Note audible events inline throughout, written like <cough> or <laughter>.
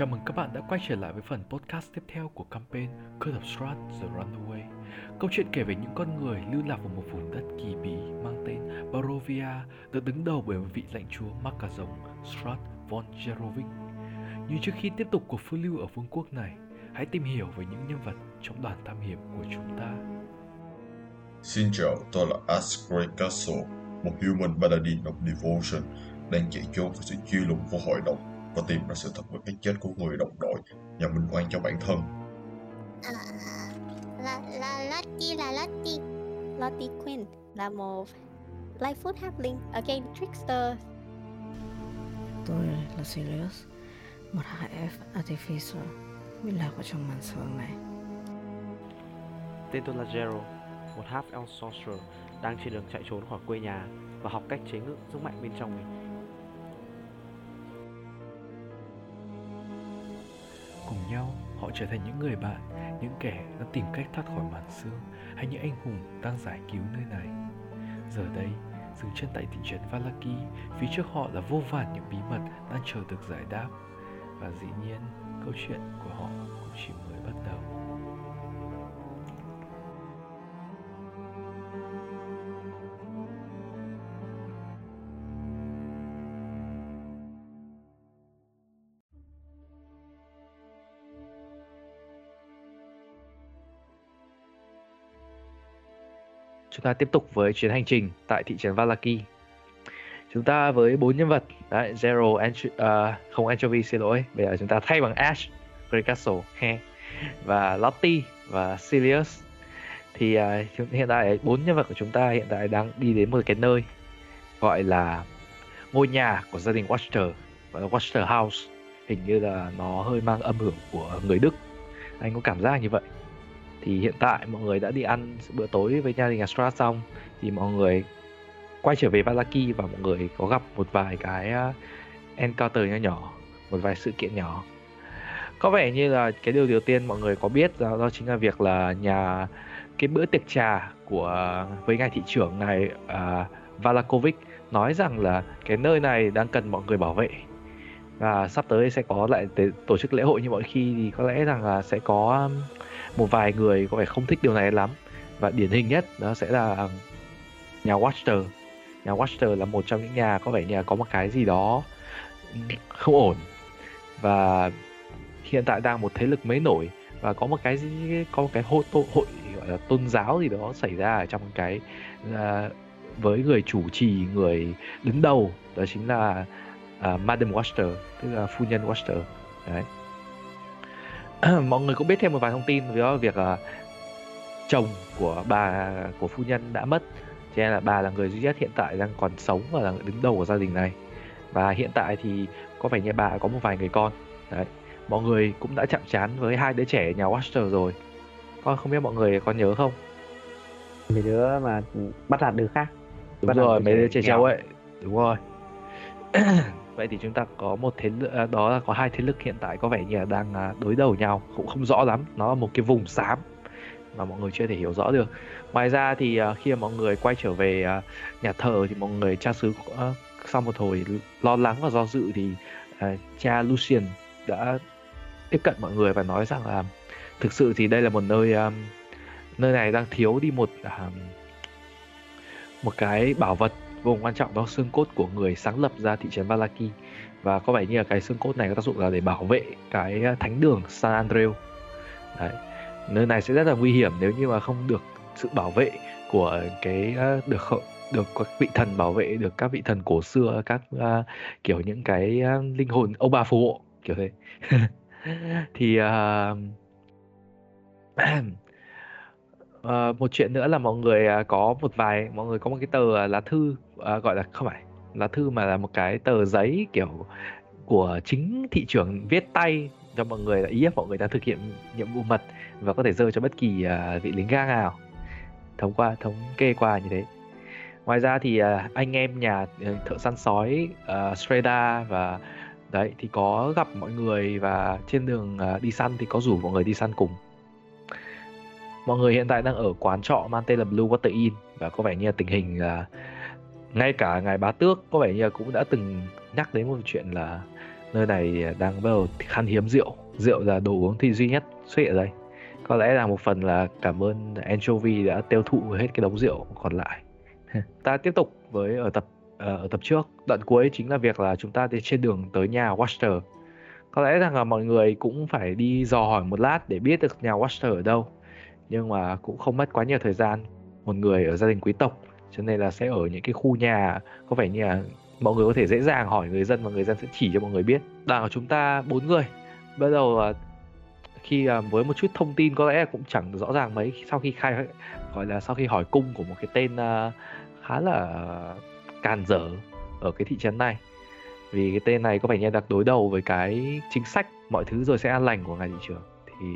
Chào mừng các bạn đã quay trở lại với phần podcast tiếp theo của campaign Curse of Strat The Runaway. Câu chuyện kể về những con người lưu lạc vào một vùng đất kỳ bí mang tên Barovia được đứng đầu bởi một vị lãnh chúa mắc cả rồng Strat von Jerovic. Như trước khi tiếp tục cuộc phiêu lưu ở vương quốc này, hãy tìm hiểu về những nhân vật trong đoàn tham hiểm của chúng ta. Xin chào, tôi là Asgray Castle, một human paladin of devotion đang chạy trốn với sự truy lùng của hội đồng và tìm ra sự thật về cái chết của người đồng đội và minh oan cho bản thân. À, là là Lottie là Lottie Lottie Quinn là một Lightfoot Halfling ở game Trickster Tôi là Sirius, một HF Artificer bị lạc vào trong màn sương này. Tên tôi là Gerald, một half elf sorcerer đang trên đường chạy trốn khỏi quê nhà và học cách chế ngự sức mạnh bên trong mình. Cùng nhau, họ trở thành những người bạn, những kẻ đã tìm cách thoát khỏi màn sương hay những anh hùng đang giải cứu nơi này. Giờ đây, dừng chân tại thị trấn Valaki, phía trước họ là vô vàn những bí mật đang chờ được giải đáp. Và dĩ nhiên, câu chuyện của họ cũng chỉ mới bắt đầu. Chúng ta tiếp tục với chuyến hành trình tại thị trấn Valaki. Chúng ta với bốn nhân vật, đấy, Zero, Ancho- uh, không Anchovy xin lỗi, bây giờ chúng ta thay bằng Ash, Grey Castle, he, và Lottie và Sirius. Thì uh, hiện tại bốn nhân vật của chúng ta hiện tại đang đi đến một cái nơi gọi là ngôi nhà của gia đình Watcher, gọi là Watcher House. Hình như là nó hơi mang âm hưởng của người Đức. Anh có cảm giác như vậy thì hiện tại mọi người đã đi ăn bữa tối với gia đình Astra xong thì mọi người quay trở về Valaki và mọi người có gặp một vài cái à, encounter nhỏ nhỏ một vài sự kiện nhỏ. Có vẻ như là cái điều đầu tiên mọi người có biết đó, đó chính là việc là nhà cái bữa tiệc trà của à, với ngài thị trưởng ngài uh, Valakovic nói rằng là cái nơi này đang cần mọi người bảo vệ. Và sắp tới sẽ có lại tổ chức lễ hội như mọi khi thì có lẽ rằng là sẽ có một vài người có vẻ không thích điều này lắm. Và điển hình nhất đó sẽ là nhà Watcher. Nhà Watcher là một trong những nhà có vẻ như là có một cái gì đó ừ, không ổn. Và hiện tại đang một thế lực mới nổi và có một cái gì, có một cái hội, hội, hội gọi là tôn giáo gì đó xảy ra ở trong cái uh, với người chủ trì người đứng đầu đó chính là ờ, uh, Madam Watcher tức là phu nhân Watcher. Đấy. <coughs> mọi người cũng biết thêm một vài thông tin về việc là chồng của bà của phu nhân đã mất. Cho nên là bà là người duy nhất hiện tại đang còn sống và là người đứng đầu của gia đình này. Và hiện tại thì có vẻ như bà có một vài người con. Đấy mọi người cũng đã chạm trán với hai đứa trẻ ở nhà Watcher rồi. Con không biết mọi người có nhớ không? Mấy đứa mà bắt nạt đứa khác. Đúng Bắt rồi mấy đứa trẻ trâu ấy. Đúng rồi vậy thì chúng ta có một thế lực à, đó là có hai thế lực hiện tại có vẻ như là đang à, đối đầu nhau, cũng không rõ lắm. Nó là một cái vùng xám mà mọi người chưa thể hiểu rõ được. Ngoài ra thì à, khi mà mọi người quay trở về nhà thờ thì mọi người, cha xứ sau một hồi lo lắng và do dự thì cha Lucian đã tiếp cận mọi người và nói rằng là thực sự thì đây là một nơi nơi này đang thiếu đi một một cái bảo vật vô cùng quan trọng đó xương cốt của người sáng lập ra thị trấn Valaki. Và có vẻ như là cái xương cốt này có tác dụng là để bảo vệ cái ờ, thánh đường San Andreu. Đấy. nơi này sẽ rất là nguy hiểm nếu như mà không được sự bảo vệ của cái ờ, được được các vị thần bảo vệ được các vị thần cổ xưa các uh, kiểu những cái uh, linh hồn ông bà phù hộ kiểu thế. <laughs> Thì uh, <clears throat> Ờ, một chuyện nữa là mọi người à, có một vài mọi người có một cái tờ à, lá thư à, gọi là không phải lá thư mà là một cái tờ giấy kiểu của chính thị trưởng viết tay cho mọi người là ý ép mọi người đang thực hiện nhiệm vụ mật và có thể rơi cho bất kỳ à, vị lính ga nào. Thống qua thống kê qua như thế. Ngoài ra thì à, anh em nhà ờ, thợ săn sói à, Streda và đấy thì có gặp mọi người và trên đường à, đi săn thì có rủ mọi người đi săn cùng mọi người hiện tại đang ở quán trọ mang tên là Blue Water Inn và có vẻ như là tình hình là ngay cả ngài bá tước có vẻ như là cũng đã từng nhắc đến một chuyện là nơi này đang bắt đầu khan hiếm rượu. Rượu là đồ uống thì duy nhất xuất hiện ở đây. Có lẽ là một phần là cảm ơn anchovy đã tiêu thụ hết cái đống rượu còn lại. <laughs> Ta tiếp tục với ở tập à, ở tập trước. Đoạn cuối chính là việc là chúng ta đi trên đường tới nhà Watcher. Có lẽ rằng là mọi người cũng phải đi dò hỏi một lát để biết được nhà Watcher ở đâu nhưng mà cũng không mất quá nhiều thời gian. Một người ở gia đình quý tộc, cho nên là sẽ ở những cái khu nhà, có vẻ như là mọi người có thể dễ dàng hỏi người dân và người dân sẽ chỉ cho mọi người biết. Đoàn của chúng ta bốn người. Bắt đầu à, khi à, với một chút thông tin có lẽ cũng chẳng rõ ràng mấy sau khi khai, gọi là sau khi hỏi cung của một cái tên à, khá là càn dở ở cái thị trấn này. Vì cái tên này có vẻ như đặc đối đầu với cái chính sách mọi thứ rồi sẽ an lành của ngài thị trưởng. Thì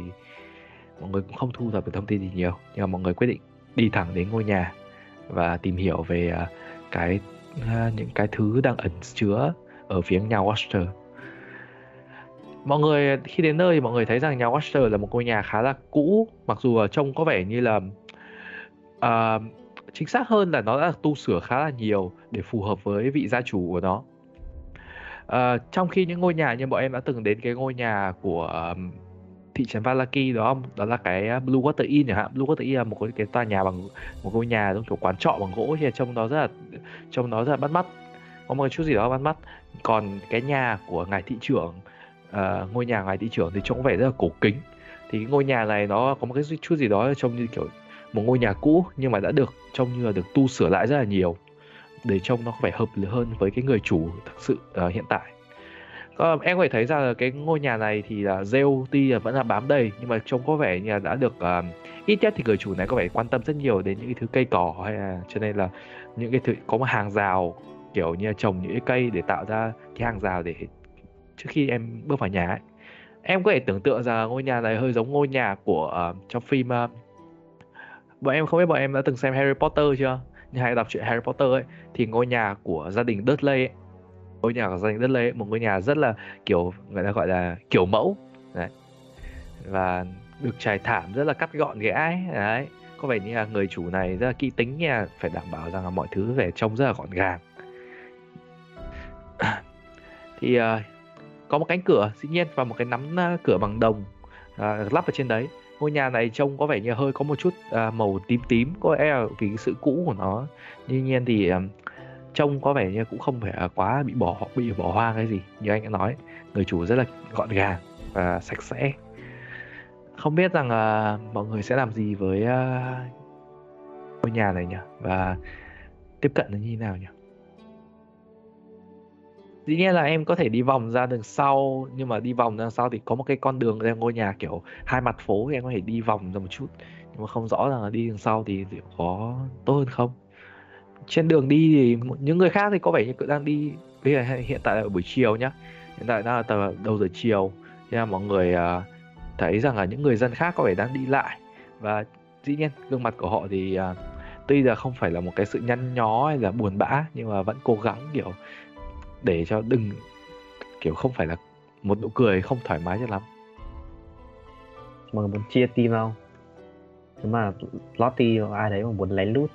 mọi người cũng không thu thập được thông tin gì nhiều nhưng mà mọi người quyết định đi thẳng đến ngôi nhà và tìm hiểu về à, cái à, những cái thứ đang ẩn chứa ở phía nhà Watcher. Mọi người khi đến nơi thì mọi người thấy rằng nhà Watcher là một ngôi nhà khá là cũ mặc dù trông có vẻ như là uh, chính xác hơn là nó đã tu sửa khá là nhiều để phù hợp với vị gia chủ của nó. Uh, trong khi những ngôi nhà như bọn em đã từng đến cái ngôi nhà của um, thị trấn Valaki đó không đó là cái à, Blue Water Inn chẳng hạn. Blue Water Inn là một cái, cái tòa nhà bằng một ngôi nhà giống kiểu quán trọ bằng gỗ thì trông nó rất là trông nó rất là bắt mắt. Có một chút gì đó bắt mắt. Còn cái nhà của ngài thị trưởng uh, ngôi nhà ngài thị trưởng thì trông có vẻ rất là cổ kính. Thì cái ngôi nhà này nó có một cái chút gì đó trông như kiểu một ngôi nhà cũ nhưng mà đã được trông như là được tu sửa lại rất là nhiều. Để trông nó phải hợp lý hơn với cái người chủ thực sự uh, hiện tại. Còn em có thể thấy ra là cái ngôi nhà này thì là rêu là vẫn là bám đầy nhưng mà trông có vẻ như là đã được uh, ít nhất thì người chủ này có vẻ quan tâm rất nhiều đến những cái thứ cây cỏ hay là cho nên là những cái thứ có một hàng rào kiểu như là trồng những cái cây để tạo ra cái hàng rào để trước khi em bước vào nhà ấy. Em có thể tưởng tượng rằng ngôi nhà này hơi giống ngôi nhà của uh, trong phim uh, bọn em không biết bọn em đã từng xem Harry Potter chưa? Nhưng hay đọc truyện Harry Potter ấy thì ngôi nhà của gia đình Dudley ấy, ngôi nhà của danh rất là một ngôi nhà rất là kiểu người ta gọi là kiểu mẫu. Đấy. và được trải thảm rất là cắt gọn ghẽ ấy. đấy. Có vẻ như là người chủ này rất là kỹ tính nha phải đảm bảo rằng là mọi thứ về trông rất là gọn gàng. <clears throat> Thì uh, có một cánh cửa dĩ nhiên và một cái nắm ờ, cửa bằng đồng uh, lắp ở trên đấy. Ngôi nhà này trông có vẻ như hơi có một chút uh, màu tím tím có lẽ là vì sự cũ của nó. Tuy nhiên thì uh, trông có vẻ như cũng không phải là quá bị bỏ bị bỏ hoang cái gì như anh đã nói. Người chủ rất là gọn gàng và sạch sẽ. Không biết rằng uh, mọi người sẽ làm gì với uh, ngôi nhà này nhỉ? Và tiếp cận nó như thế nào nhỉ? Dĩ nhiên là em có thể đi vòng ra đường sau nhưng mà đi vòng ra sau thì có một cái con đường ra ngôi nhà kiểu hai mặt phố thì em có thể đi vòng ra một chút. Nhưng mà không rõ là đi đường sau thì có tốt hơn không? Trên đường đi thì những người khác thì có vẻ như đang đi bây giờ hiện tại là buổi chiều nhá. Hiện tại đang là tầm đầu giờ chiều. Nên là mọi người uh, thấy rằng là những người dân khác có vẻ đang đi lại. Và dĩ nhiên gương mặt của họ thì uh, tuy là không phải là một cái sự nhăn nhó hay là buồn bã nhưng mà vẫn cố gắng kiểu để cho đừng kiểu không phải là một nụ cười không thoải mái cho lắm. Mọi người muốn chia team không? Nếu mà Lottie hoặc ai đấy mà muốn lén lút?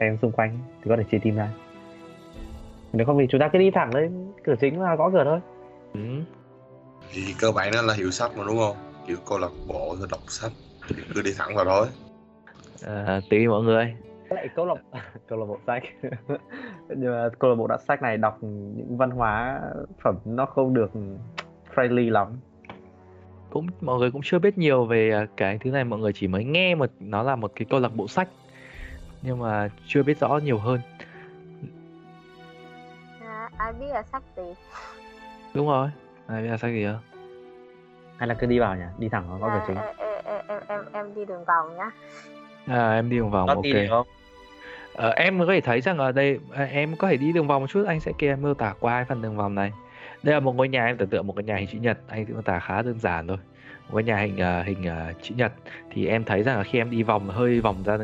Em xung quanh thì có thể chia team ra. Nếu không thì chúng ta cứ đi thẳng lên cửa chính là gõ cửa thôi. Ừ. thì cơ bản nó là hiệu sách mà đúng không? Kiểu câu lạc bộ rồi đọc sách thì cứ đi thẳng vào thôi à, tùy mọi người. Lại câu lạc <laughs> câu lạc bộ sách. <laughs> Nhưng mà câu lạc bộ đọc sách này đọc những văn hóa phẩm nó không được friendly lắm. Cũng mọi người cũng chưa biết nhiều về à, cái thứ này. Mọi người chỉ mới nghe một nó là một cái câu lạc bộ sách nhưng mà chưa biết rõ nhiều hơn. À, ai biết là sách gì đúng rồi ai biết là sách gì không hay là cứ đi vào nhỉ? Đi thẳng vào có cửa chính. à, em, em, em, em đi đường vòng nhá. À em đi đường vòng Có ok. đi được không? Ờ, em có thể thấy rằng ở đây à, em có thể đi đường vòng một chút anh sẽ em miêu tả qua phần đường vòng này. Đây là một ngôi nhà em tưởng tượng một cái nhà hình chữ nhật. Anh miêu tả khá đơn giản thôi. Một cái nhà hình uh, hình uh, chữ nhật. Thì em thấy rằng là khi em đi vòng hơi vòng ra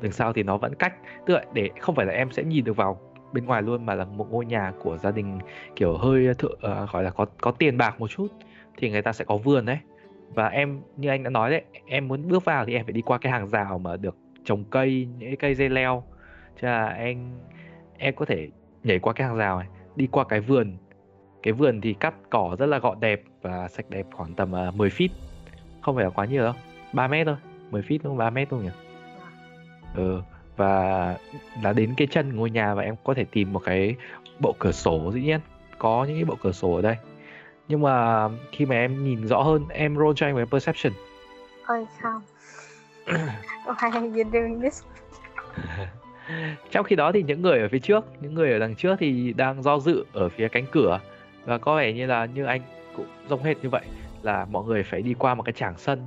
đằng sau thì nó vẫn cách tức là để không phải là em sẽ nhìn được vào bên ngoài luôn mà là một ngôi nhà của gia đình kiểu hơi thượng uh, ờ, gọi là có có tiền bạc một chút thì người ta sẽ có vườn đấy và em như anh đã nói đấy em muốn bước vào thì em phải đi qua cái hàng rào mà được trồng cây những cây dây leo. Cho là anh, em có thể nhảy qua cái hàng rào này đi qua cái vườn. Cái vườn thì cắt cỏ rất là gọn đẹp và sạch đẹp khoảng tầm ờ, uh, 10 feet. Không phải là quá nhiều đâu 3 mét thôi 10 feet không? 3 mét thôi nhỉ? Ừ và là đến cái chân ngôi nhà và em có thể tìm một cái bộ cửa sổ dĩ nhiên có những cái bộ cửa sổ ở đây nhưng mà khi mà em nhìn rõ hơn em roll cho anh với perception Ôi không. Why are you doing this? <laughs> trong khi đó thì những người ở phía trước những người ở đằng trước thì đang do dự ở phía cánh cửa và có vẻ như là như anh cũng giống hết như vậy là mọi người phải đi qua một cái trảng sân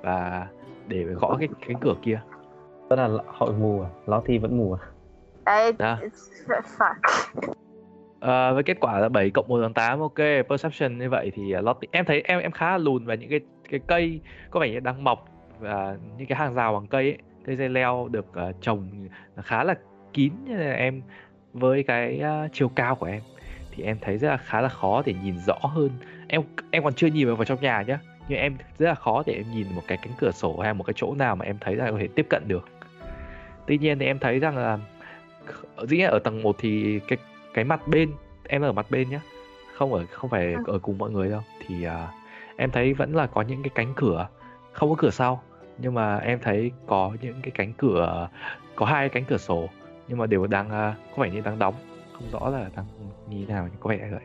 và để gõ cái cánh cửa kia Tức là họ mù à? Lottie vẫn mù à? Đấy, fuck. Ờ, với kết quả là 7 cộng 1 bằng 8 ok perception như vậy thì uh, Lottie em thấy em em khá là lùn và những cái cái cây có vẻ như đang mọc và những cái hàng rào bằng cây ấy, cây dây leo được uh, trồng khá là kín nên là em với cái uh, chiều cao của em thì em thấy rất là khá là khó để nhìn rõ hơn em em còn chưa nhìn vào vào trong nhà nhá nhưng em rất là khó để em nhìn một cái cánh cửa sổ hay một cái chỗ nào mà em thấy là có thể tiếp cận được tuy nhiên thì em thấy rằng là dĩ nhiên ở tầng 1 thì cái cái mặt bên em ở mặt bên nhá không ở không phải Ừ. ở cùng mọi người đâu. Thì à, em thấy vẫn là có những cái cánh cửa không có cửa sau nhưng mà em thấy có những cái cánh cửa có hai cánh cửa sổ nhưng mà đều đang à, có vẻ như đang đóng. Không rõ là đang như thế nào có vẻ vậy.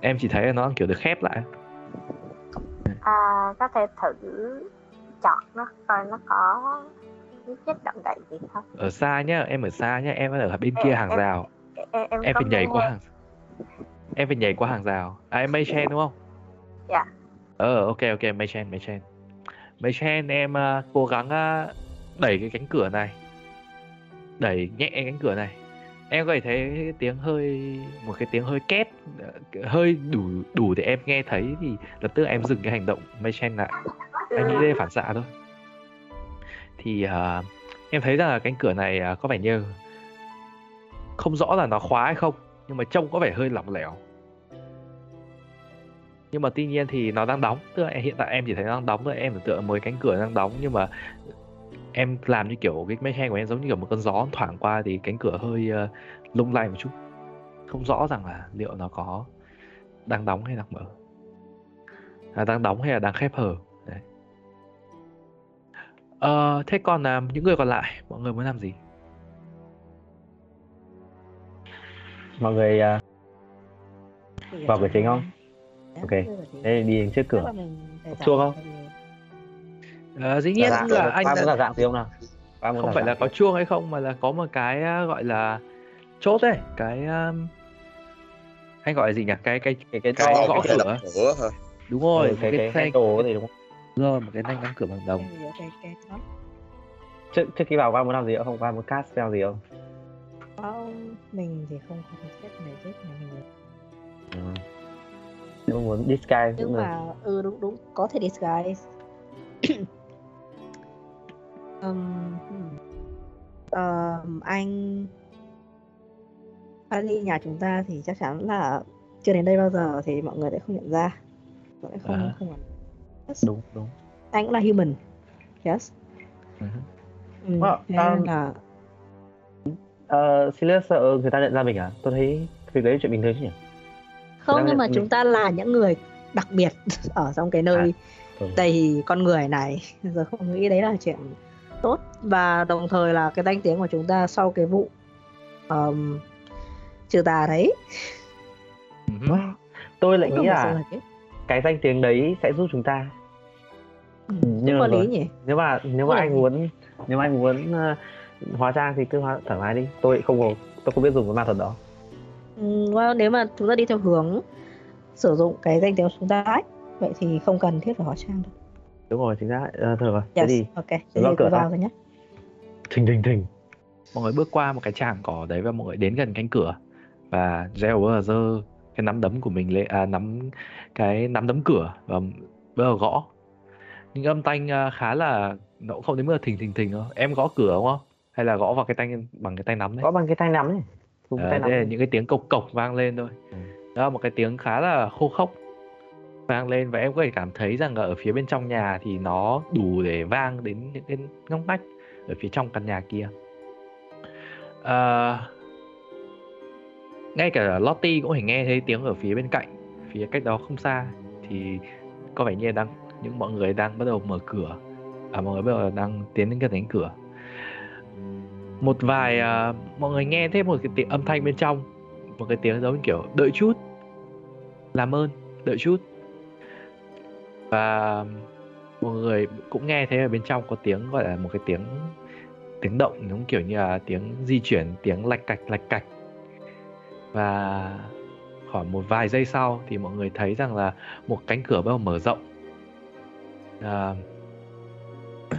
Em chỉ thấy là nó kiểu được khép lại. À, có thể thử chọn nó coi nó có chất động đậy gì không. ở xa nhá em ở xa nhá em ở bên kia hàng em- rào. Em, em, em phải nhảy qua hàng em phải nhảy qua hàng rào. À em Maychen đúng không? Dạ. ờ ok ok Maychen Maychen Maychen em à, cố gắng à, đẩy cái cánh cửa này. Đẩy nhẹ cánh cửa này. Em có thể thấy tiếng hơi một cái tiếng hơi két ờ, hơi đủ đủ để em nghe thấy thì lập tức em dừng cái hành động Maychen lại anh nghĩ đây là phản xạ thôi. Thì à, em thấy rằng là cánh cửa này à, có vẻ như không rõ là nó khóa hay không nhưng mà trông có vẻ hơi lỏng lẻo. Nhưng mà tuy nhiên thì nó đang đóng tức là hiện tại em chỉ thấy nó đang đóng thôi em tưởng tượng mới cánh cửa đang đóng nhưng mà em làm như kiểu cái máy hand của em giống như kiểu một cơn gió thoảng qua thì cánh cửa hơi ờ, lung lay một chút. Không rõ rằng là liệu nó có đang đóng hay đang mở. À, đang đóng hay là đang khép hờ. Ờ, thế còn là những người còn lại mọi người muốn làm gì Mọi người à, vào cửa chính không? Ok. Thế đi đến trước cửa. Chuông không? Ờ, dĩ nhiên Dạ, là anh ba đã- là dạng gì không nào? Không phải là dạng có gì? chuông hay không mà là có một cái à, gọi là chốt đấy cái um, anh gọi là gì nhỉ cái cái cái cái cái to, gõ cái- cửa cửa hả? đúng rồi ừ, một cái cái cái thanh handle gì đúng không? đúng rồi một cái thanh đóng cửa bằng đồng Trước trước khi vào ba muốn làm gì không? Ba muốn cast spell gì không? Không, mình thì không có cái chết này chết này mình Ừ. Nếu mà muốn disguise nhưng được. mà ừ đúng đúng có thể disguise <coughs> um, um, anh Ali nhà chúng ta thì chắc chắn là chưa đến đây bao giờ thì mọi người sẽ không nhận ra mọi người không À. không yes. Đúng đúng. anh cũng là human yes Ừ. ừ, Well, thế um, là Ờ, Silas sợ người ta nhận ra mình à? Tôi thấy việc đấy chuyện bình thường chứ nhỉ? không nhưng mà nhận chúng ta là những người đặc biệt <laughs> ở trong cái nơi ừ. đầy con người này <laughs> giờ không nghĩ đấy là chuyện tốt và đồng thời là cái danh tiếng của chúng ta sau cái vụ um, trừ tà đấy. Tôi lại nghĩ là chết. cái danh tiếng đấy sẽ giúp chúng ta. Ừ, nhưng cũng mà có lý rồi. nhỉ Nếu mà nếu mà Ừ. anh muốn nếu mà anh muốn ờ, hóa trang thì cứ hóa thoải mái đi. Tôi không có tôi không biết dùng cái ma thuật đó. ừ, well, nếu mà chúng ta đi theo hướng sử dụng cái danh tiếng của chúng ta ấy, vậy thì không cần thiết phải hóa trang đâu Đúng rồi, chính xác. Ờ, thôi rồi. Thế yes thì ok thế gõ thì cửa vào thôi nhé thình thình thình. mọi người bước qua một cái tràng cỏ đấy và mọi người đến gần cánh cửa và Zell giơ cái nắm đấm của mình lên à, nắm cái nắm đấm cửa và bắt đầu gõ những âm thanh à, khá là nó cũng không đến mức là thình thình thình đâu em gõ cửa đúng không hay là gõ vào cái tay bằng cái tay nắm đấy Có bằng cái tay nắm ấy. Dùng tay nắm. đây là những cái tiếng cộc cộc vang lên thôi Ừ. đó là một cái tiếng khá là khô khốc vang lên và em có thể cảm thấy rằng là ở phía bên trong nhà thì nó đủ để vang đến những cái ngóc ngách ở phía trong căn nhà kia à, ngay cả Lottie cũng phải nghe thấy tiếng ở phía bên cạnh phía cách đó không xa thì có vẻ như đang những mọi người đang bắt đầu mở cửa. À mọi người bắt đầu đang tiến đến gần cánh cửa. Một vài uh, mọi người nghe thấy một cái tiếng âm thanh bên trong. Một cái tiếng giống như kiểu đợi chút làm ơn đợi chút. Và mọi người cũng nghe thấy ở bên trong có tiếng gọi là một cái tiếng tiếng động giống kiểu như là tiếng di chuyển tiếng lạch cạch lạch cạch. Và khoảng một vài giây sau thì mọi người thấy rằng là một cánh cửa bắt đầu mở rộng uh, <clears throat>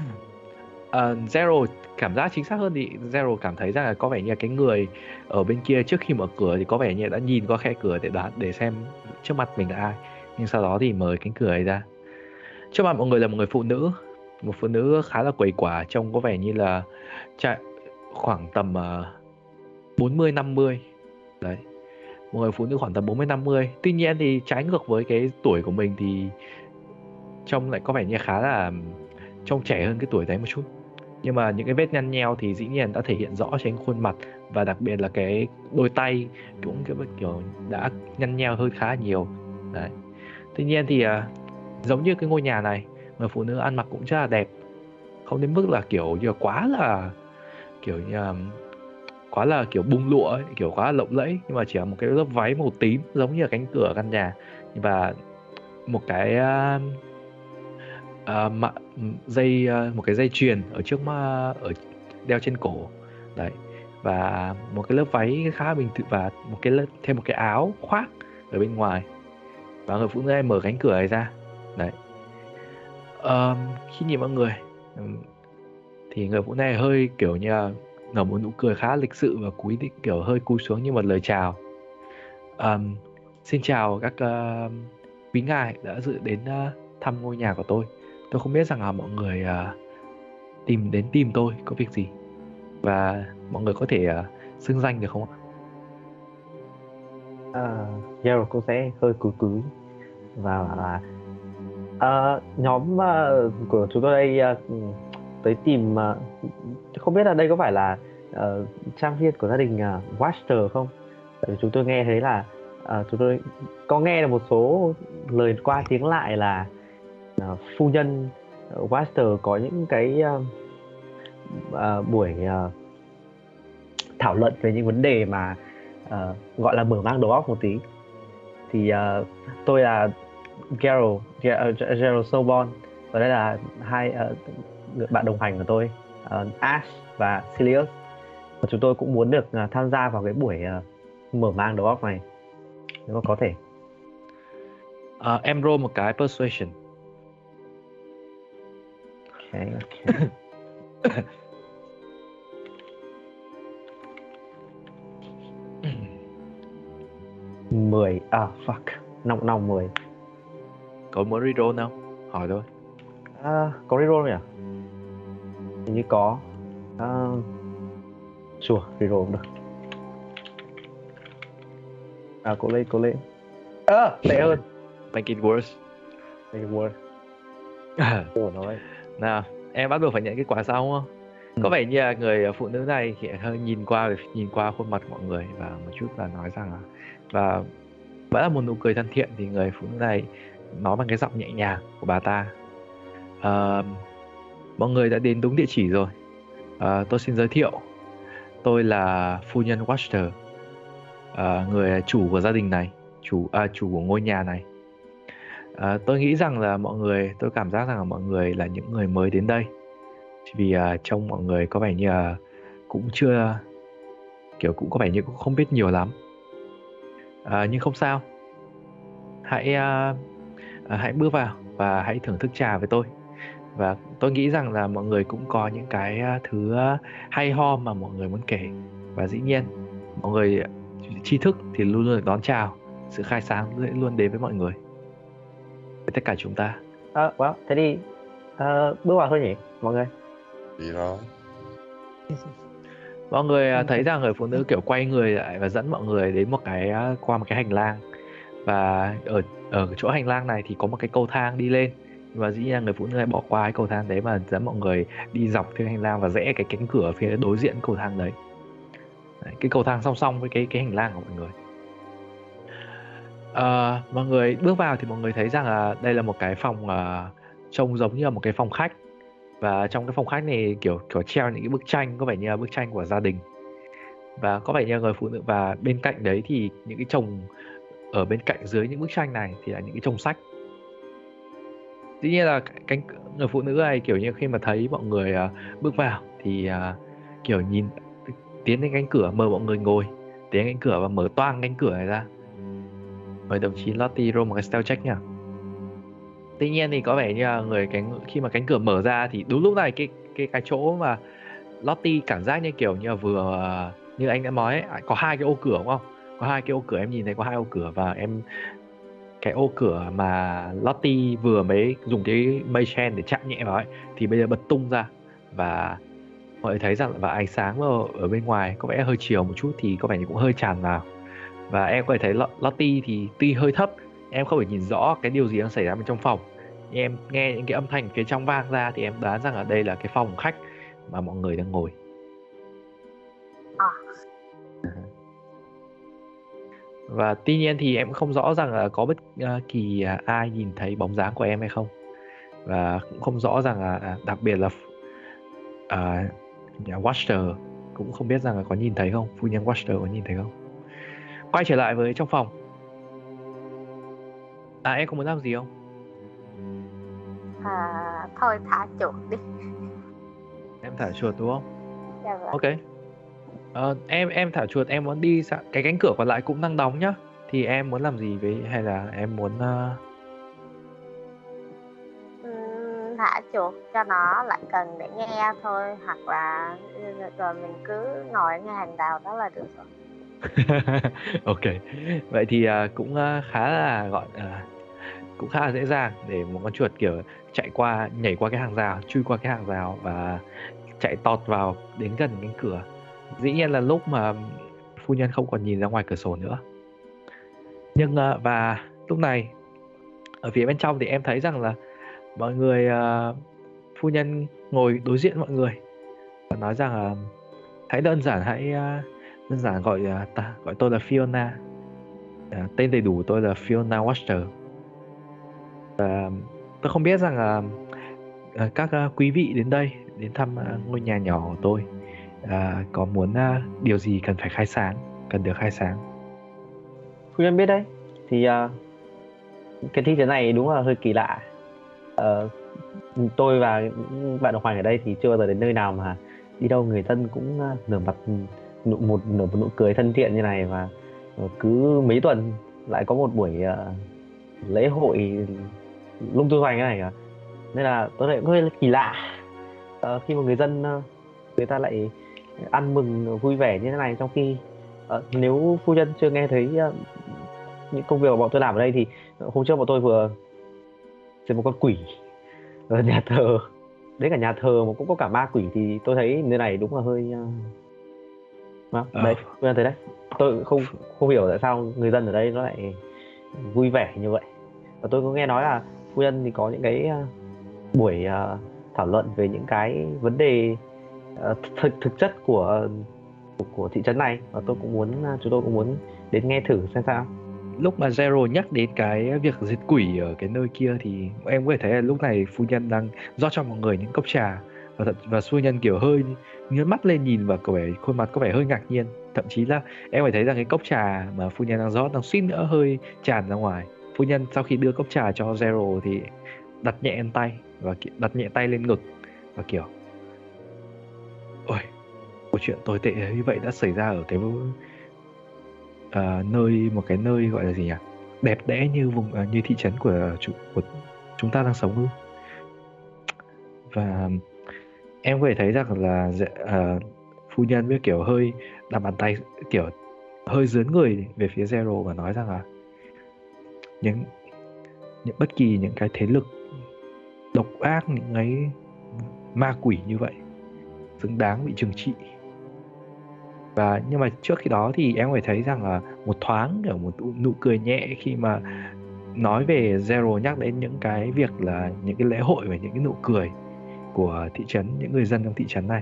uh, Zero cảm giác chính xác hơn thì Zero cảm thấy rằng là có vẻ như là cái người ở bên kia trước khi mở cửa thì có vẻ như đã nhìn qua khe cửa để đoán để xem trước mặt mình là ai. Nhưng sau đó thì mở cánh cửa ấy ra. Trước mặt mọi người là một người phụ nữ. Một phụ nữ khá là quầy quả trông có vẻ như là chạy khoảng tầm uh, 40 50 đấy. Một người phụ nữ khoảng tầm 40 50 tuy nhiên thì trái ngược với cái tuổi của mình thì trông lại có vẻ như khá là trông trẻ hơn cái tuổi đấy một chút. Nhưng mà những cái vết nhăn nheo thì dĩ nhiên đã thể hiện rõ trên khuôn mặt và đặc biệt là cái đôi tay cũng kiểu, kiểu đã nhăn nheo hơn khá nhiều. Đấy. Tuy nhiên thì uh, giống như cái ngôi nhà này người phụ nữ ăn mặc cũng rất là đẹp. Không đến mức là kiểu như là quá là kiểu như là quá là kiểu bung lụa ấy, kiểu quá là lộng lẫy nhưng mà chỉ là một cái lớp váy màu tím giống như là cánh cửa căn nhà. Và một cái uh, Ờ, uh, mạ, ừ, dây uh, một cái dây chuyền ở trước mà ở đeo trên cổ. Đấy và một cái lớp váy khá bình thường và một cái lớp, thêm một cái áo khoác ở bên ngoài. Và người phụ nữ này mở cánh cửa này ra. Đấy. Um, khi nhìn mọi người ừ, thì người phụ nữ này hơi kiểu như là nở một nụ cười khá lịch sự và cúi định kiểu hơi cúi xuống như một lời chào. Um, xin chào các uh, quý ngài đã dự đến uh, thăm ngôi nhà của tôi tôi không biết rằng là mọi người uh, tìm đến tìm tôi có việc gì và mọi người có thể uh, xưng danh được không ạ? À, dạ, Zero cũng sẽ hơi cúi cúi và bảo là uh, nhóm uh, của chúng tôi đây uh, tới tìm uh, không biết là đây có phải là uh, trang viên của gia đình uh, Watcher không? Tại vì chúng tôi nghe thấy là uh, chúng tôi có nghe được một số lời qua tiếng lại là uh, phu nhân uh, Waster có những cái uh, uh, buổi uh, thảo luận về những vấn đề mà uh, gọi là mở mang đầu óc một tí. Thì uh, tôi là Gerald Gerald Sobon và đây là hai uh, bạn đồng hành của tôi uh, Ash và Silius. Và chúng tôi cũng muốn được uh, tham gia vào cái buổi uh, mở mang đầu óc này. Nếu mà có thể. Uh, em roll một cái persuasion okay, okay. <laughs> mười à fuck. Nòng nòng mười. Có muốn reroll không? Hỏi thôi. À, có reroll nhỉ? Hình như có. À, chùa reroll cũng được. À cố lên cố lên. À, tệ hơn. Make it worse. Make it worse. <laughs> Ủa nói nào em bắt buộc phải nhận kết quả sau không? Ừ. có vẻ như là người phụ nữ này thì hơi nhìn qua nhìn qua khuôn mặt mọi người và một chút là nói rằng là và vẫn là một nụ cười thân thiện thì người phụ nữ này nói bằng cái giọng nhẹ nhàng của bà ta. Uh, mọi người đã đến đúng địa chỉ rồi. Uh, tôi xin giới thiệu. Tôi là phu nhân Watcher uh, người chủ của gia đình này chủ à, chủ của ngôi nhà này à, tôi nghĩ rằng là mọi người tôi cảm giác rằng là mọi người là những người mới đến đây. Vì ờ, à, trong mọi người có vẻ như là cũng chưa kiểu cũng có vẻ như cũng không biết nhiều lắm. À, nhưng không sao. Hãy à, hãy bước vào và hãy thưởng thức trà với tôi. Và tôi nghĩ rằng là mọi người cũng có những cái thứ hay ho mà mọi người muốn kể. Và dĩ nhiên mọi người tri thức thì luôn luôn được đón chào. Sự khai sáng sẽ luôn đến với mọi người với tất cả chúng ta. À, well, thế thì uh, bước vào thôi nhỉ mọi người. Đi đó. <laughs> Mọi người thấy rằng người phụ nữ kiểu quay người lại và dẫn mọi người đến một cái qua một cái hành lang. Và ở ở chỗ hành lang này thì có một cái cầu thang đi lên. Mà dĩ nhiên người phụ nữ lại bỏ qua cái cầu thang đấy mà dẫn mọi người đi dọc theo hành lang và rẽ cái cánh cửa phía đối diện cầu thang đấy. đấy cái cầu thang song song với cái cái hành lang của mọi người Ờ, mọi người bước vào thì mọi người thấy rằng là đây là một cái phòng uh, trông giống như là một cái phòng khách. Và trong cái phòng khách này kiểu kiểu treo những cái bức tranh có vẻ như là bức tranh của gia đình. Và có vẻ như là người phụ nữ và bên cạnh đấy thì những cái chồng ở bên cạnh dưới những bức tranh này thì là những cái chồng sách. Dĩ nhiên là cánh người phụ nữ này kiểu như khi mà thấy mọi người uh, bước vào thì uh, kiểu nhìn tiến đến cánh cửa mời mọi người ngồi tiến đến cánh cửa và mở toang cánh cửa này ra mời đồng chí Lottie roll một cái stealth check nha tuy nhiên thì có vẻ như là người cánh khi mà cánh cửa mở ra thì đúng lúc này cái cái cái chỗ mà Lottie cảm giác như kiểu như là vừa như anh đã nói ấy, à, có hai cái ô cửa đúng không? Có hai cái ô cửa em nhìn thấy có hai ô cửa và em cái ô cửa mà Lottie vừa mới dùng cái mây chen để chạm nhẹ vào ấy thì bây giờ bật tung ra và mọi người thấy rằng và ánh sáng ở, ở bên ngoài có vẻ hơi chiều một chút thì có vẻ như cũng hơi tràn vào và em có thể thấy Lo- Lottie thì tuy hơi thấp em không thể nhìn rõ cái điều gì đang xảy ra bên trong phòng. Nhưng em nghe những cái âm thanh phía trong vang ra thì em đoán rằng ở đây là cái phòng khách mà mọi người đang ngồi. À. <laughs> và tuy nhiên thì em không rõ rằng là có bất ờ, kỳ à, ai nhìn thấy bóng dáng của em hay không. Và cũng không rõ rằng là à, đặc biệt là nhà Watcher cũng không biết rằng là có nhìn thấy không phu nhân Watcher có nhìn thấy không quay trở lại với trong phòng. À em có muốn làm gì không? À, thôi thả chuột đi. Em thả chuột đúng không? Dạ vâng. Ok. Ờ, em em thả chuột em muốn đi sang cái cánh cửa còn lại cũng đang đóng nhá. Thì em muốn làm gì với hay là em muốn ờ, Ừm, thả chuột cho nó lại cần để nghe thôi hoặc là rồi mình cứ ngồi ngay hàng rào đó là được rồi <laughs> ok. Vậy thì uh, cũng uh, khá là gọi uh, cũng khá là dễ dàng để một con chuột kiểu chạy qua nhảy qua cái hàng rào chui qua cái hàng rào và chạy tọt vào đến gần cánh cửa. Dĩ nhiên là lúc mà phu nhân không còn nhìn ra ngoài cửa sổ nữa. Nhưng uh, và lúc này ở phía bên trong thì em thấy rằng là mọi người uh, phu nhân ngồi đối diện mọi người và nói rằng là hãy đơn giản hãy uh, đơn giản gọi à, ta gọi tôi là Fiona. À, tên đầy đủ tôi là Fiona Watcher và tôi không biết rằng à, các à, quý vị đến đây đến thăm à, ngôi nhà nhỏ của tôi à, có muốn à, điều gì cần phải khai sáng cần được khai sáng? Phương nhân biết đấy thì à, cái thi thế này đúng là hơi kỳ lạ. Ờ, tôi và bạn đồng hành ở đây thì chưa bao giờ đến nơi nào mà đi đâu người dân cũng à, mặt nụ một nở một nụ cười thân thiện như này và cứ mấy tuần lại có một buổi uh, lễ hội lung tung hoành như này cả nên là tôi thấy cũng hơi kỳ lạ. Uh, khi mà người dân uh, người ta lại ăn mừng vui vẻ như thế này trong khi uh, nếu phu nhân chưa nghe thấy uh, những công việc mà bọn tôi làm ở đây thì hôm trước bọn tôi vừa xem một con quỷ ở nhà thờ. Đấy cả nhà thờ mà cũng có cả ma quỷ thì tôi thấy nơi này đúng là hơi uh... Đó, Ờ. đấy nhân thấy đấy. Tôi không không hiểu tại sao người dân ở đây nó lại vui vẻ như vậy. Và tôi có nghe nói là phu nhân thì có những cái ờ, buổi ờ, thảo luận về những cái vấn đề ờ, thực thực chất của của, của thị trấn này. Và tôi cũng muốn chúng tôi cũng muốn đến nghe thử xem sao. Lúc mà Zero nhắc đến cái việc diệt quỷ ở cái nơi kia thì em có thể thấy là lúc này phu nhân đang rót cho mọi người những cốc trà và thật và phu nhân kiểu hơi nhướng mắt lên nhìn và có vẻ khuôn mặt có vẻ hơi ngạc nhiên. Thậm chí là em phải thấy rằng cái cốc trà mà phu nhân đang rót đang suýt nữa hơi tràn ra ngoài. Phu nhân sau khi đưa cốc trà cho Zero thì đặt nhẹ lên tay và đặt nhẹ tay lên ngực và kiểu ôi một chuyện tồi tệ như vậy đã xảy ra ở cái uh, nơi một cái nơi gọi là gì nhỉ? Đẹp đẽ như vùng uh, như thị trấn của, của chúng ta đang sống ư? Và em có thể thấy rằng là uh, phu nhân với kiểu hơi đặt bàn tay kiểu hơi dướn người về phía Zero và nói rằng là những những bất kỳ những cái thế lực độc ác những cái ma quỷ như vậy xứng đáng bị trừng trị. Và nhưng mà trước khi đó thì em phải thấy rằng là một thoáng kiểu một nụ cười nhẹ khi mà nói về Zero nhắc đến những cái việc là những cái lễ hội và những cái nụ cười của thị trấn những người dân trong thị trấn này.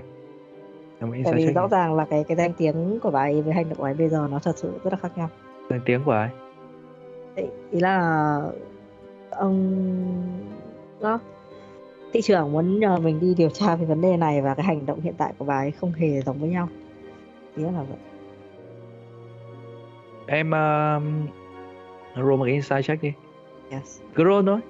Em nghĩ tại vì rõ ràng là cái cái danh tiếng của bà ấy với hành động của bà ấy bây giờ nó thật sự rất là khác nhau. Danh tiếng của ai? Ý là ông đó thị trưởng muốn nhờ mình đi điều tra về vấn đề này và cái hành động hiện tại của bà ấy không hề giống với nhau. Ý là vậy. Em uh, roll một cái insight check đi? Yes. Cứ roll thôi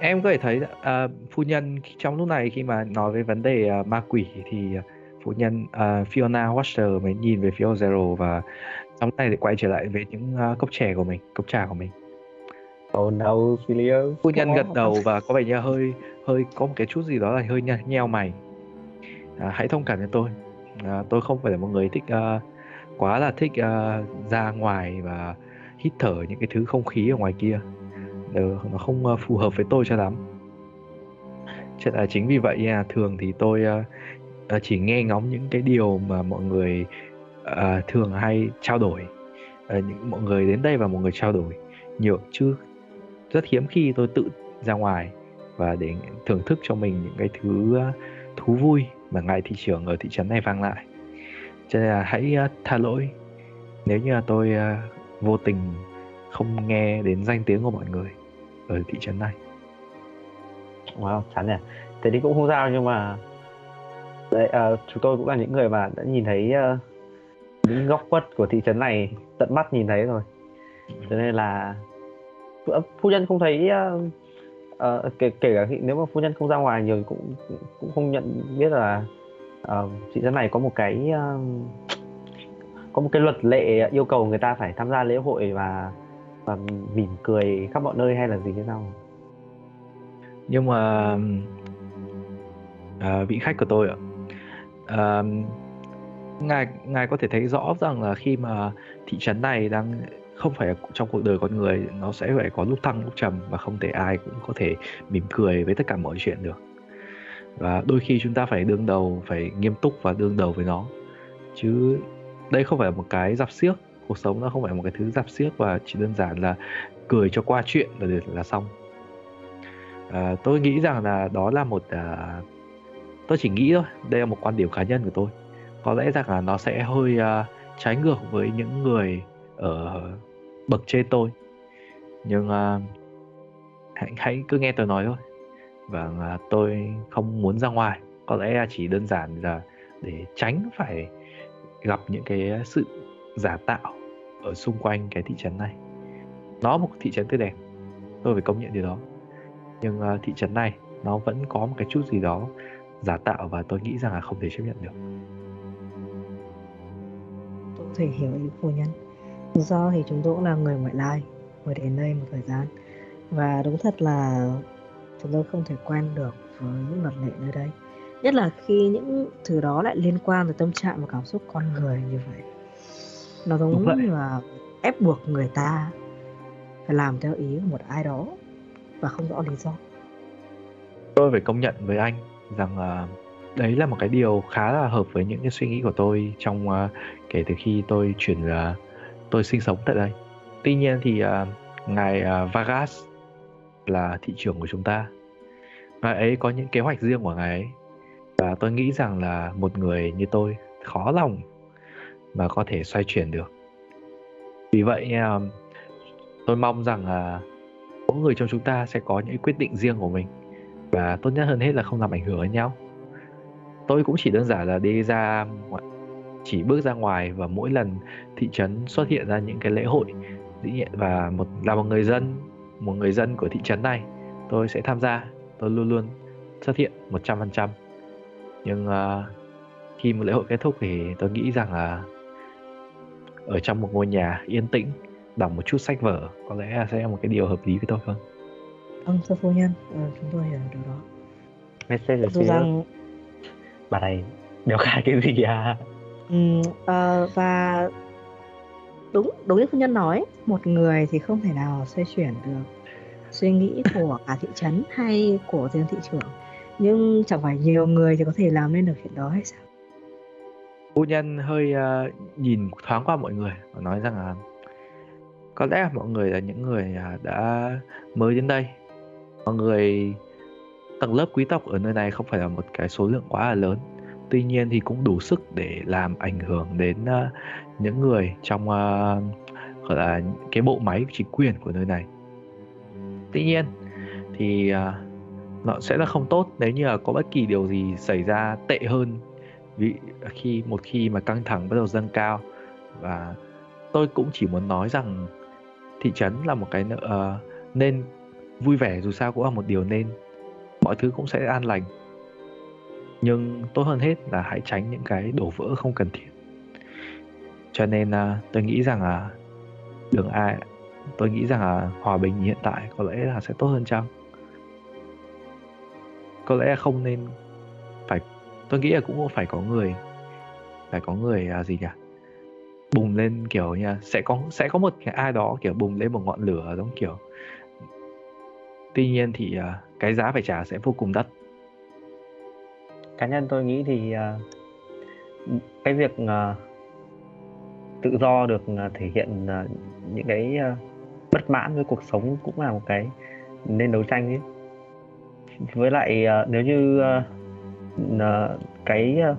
em có thể thấy uh, phu nhân trong lúc này khi mà nói về vấn đề uh, ma quỷ thì uh, phu nhân uh, Fiona Washer mới nhìn về phía Zero và trong này thì quay trở lại với những uh, cốc chè của mình, cốc trà của mình. Oh no, Filio. Phu nhân gật đầu và có vẻ như hơi hơi có một cái chút gì đó là hơi nheo mày. À, hãy thông cảm cho tôi. À, tôi không phải là một người thích uh, quá là thích uh, ra ngoài và hít thở những cái thứ không khí ở ngoài kia. Ờ, uh, nó không uh, phù hợp với tôi cho lắm. Chắc là chính vì vậy nha, thường thì tôi uh, uh, chỉ nghe ngóng những cái điều mà mọi người uh, thường hay trao đổi. Uh, những mọi người đến đây và mọi người trao đổi nhiều chứ rất hiếm khi tôi tự ra ngoài và để thưởng thức cho mình những cái thứ uh, thú vui mà ngài thị trường ở thị trấn này vang lại cho nên là hãy uh, tha lỗi nếu như là tôi uh, vô tình không nghe đến danh tiếng của mọi người ở thị trấn này. Wow chán nhỉ. Thế thì cũng không sao nhưng mà đấy, à, chúng tôi cũng là những người mà đã nhìn thấy uh, những góc quất của thị trấn này tận mắt nhìn thấy rồi. Cho nên là phu nhân không thấy uh, uh, kể kể cả khi, nếu mà phu nhân không ra ngoài nhiều cũng cũng không nhận biết là uh, thị trấn này có một cái uh, có một cái luật lệ yêu cầu người ta phải tham gia lễ hội và và mỉm cười khắp mọi nơi hay là gì thế sao nhưng mà à, vị khách của tôi ạ à, ngài ngài có thể thấy rõ rằng là khi mà thị trấn này đang không phải trong cuộc đời con người nó sẽ phải có lúc thăng lúc trầm và không thể ai cũng có thể mỉm cười với tất cả mọi chuyện được. Và đôi khi chúng ta phải đương đầu phải nghiêm túc và đương đầu với nó. Chứ đây không phải là một cái dạp xiếc cuộc sống nó không phải một cái thứ dạp xiếc và chỉ đơn giản là cười cho qua chuyện là là xong. À, tôi nghĩ rằng là đó là một à, tôi chỉ nghĩ thôi đây là một quan điểm cá nhân của tôi. Có lẽ rằng là nó sẽ hơi à, trái ngược với những người ở bậc trên tôi. Nhưng à, hãy hãy cứ nghe tôi nói thôi. Và à, tôi không muốn ra ngoài. Có lẽ là chỉ đơn giản là để tránh phải gặp những cái sự giả tạo ở xung quanh cái thị trấn này. Nó một thị trấn tươi đẹp tôi phải công nhận điều đó. Nhưng uh, thị trấn này nó vẫn có một cái chút gì đó giả tạo và tôi nghĩ rằng là không thể chấp nhận được. Tôi có thể hiểu ý phu nhân. Do thì chúng tôi cũng là người ngoại lai mới đến đây một thời gian. Và đúng thật là chúng tôi không thể quen được với những luật lệ nơi đây. Nhất là khi những thứ đó lại liên quan tới tâm trạng và cảm xúc con người như vậy nó giống như là ép buộc người ta phải làm theo ý của một ai đó và không rõ lý do. Tôi phải công nhận với anh rằng uh, đấy là một cái điều khá là hợp với những cái suy nghĩ của tôi trong uh, kể từ khi tôi chuyển uh, tôi sinh sống tại đây. Tuy nhiên thì uh, ngài uh, Vargas là thị trưởng của chúng ta. Ngài ấy có những kế hoạch riêng của ngài ấy. Và tôi nghĩ rằng là một người như tôi khó lòng mà có thể xoay chuyển được. Vì vậy à, tôi mong rằng là mỗi người trong chúng ta sẽ có những quyết định riêng của mình và tốt nhất hơn hết là không làm ảnh hưởng đến nhau. Tôi cũng chỉ đơn giản là đi ra chỉ bước ra ngoài và mỗi lần thị trấn xuất hiện ra những cái lễ hội dĩ nhiên và một là một người dân một người dân của thị trấn này tôi sẽ tham gia. Tôi luôn luôn xuất hiện 100% nhưng uh, khi một lễ hội kết thúc thì tôi nghĩ rằng là ở trong một ngôi nhà yên tĩnh đọc một chút sách vở có lẽ là sẽ là một cái điều hợp lý với tôi hơn vâng thưa phu nhân. Ừ, chúng tôi hiểu điều đó. Message tôi rằng bà này đéo khai cái gì à? Ừ, uh, và đúng đúng như phu nhân nói một người thì không thể nào xoay chuyển được suy nghĩ của cả thị trấn hay của riêng thị trưởng nhưng chẳng phải nhiều người thì có thể làm nên được chuyện đó hay sao phu nhân hơi uh, nhìn thoáng qua mọi người và nói rằng là có lẽ mọi người là những người uh, đã mới đến đây. Mọi người tầng lớp quý tộc ở nơi này không phải là một cái số lượng quá là lớn. Tuy nhiên thì cũng đủ sức để làm ảnh hưởng đến uh, những người trong uh, gọi là cái bộ máy chính quyền của nơi này. Tuy nhiên thì uh, nó sẽ là không tốt nếu như là có bất kỳ điều gì xảy ra tệ hơn vì khi một khi mà căng thẳng bắt đầu dâng cao và tôi cũng chỉ muốn nói rằng thị trấn là một cái uh, nên vui vẻ dù sao cũng là một điều nên mọi thứ cũng sẽ an lành. Nhưng tốt hơn hết là hãy tránh những cái đổ vỡ không cần thiết. Cho nên uh, tôi nghĩ rằng là đường ai tôi nghĩ rằng là hòa bình hiện tại có lẽ là sẽ tốt hơn chăng? Có lẽ không nên tôi nghĩ là cũng phải có người phải có người à, gì nhỉ? Bùng lên kiểu như sẽ có sẽ có một cái ai đó kiểu bùng lên một ngọn lửa giống kiểu. Tuy nhiên thì à, cái giá phải trả sẽ vô cùng đắt. Cá nhân tôi nghĩ thì à, cái việc à, tự do được à, thể hiện à, những cái à, bất mãn với cuộc sống cũng là một cái nên đấu tranh ấy. Với lại uh, nếu như uh, uh, cái uh,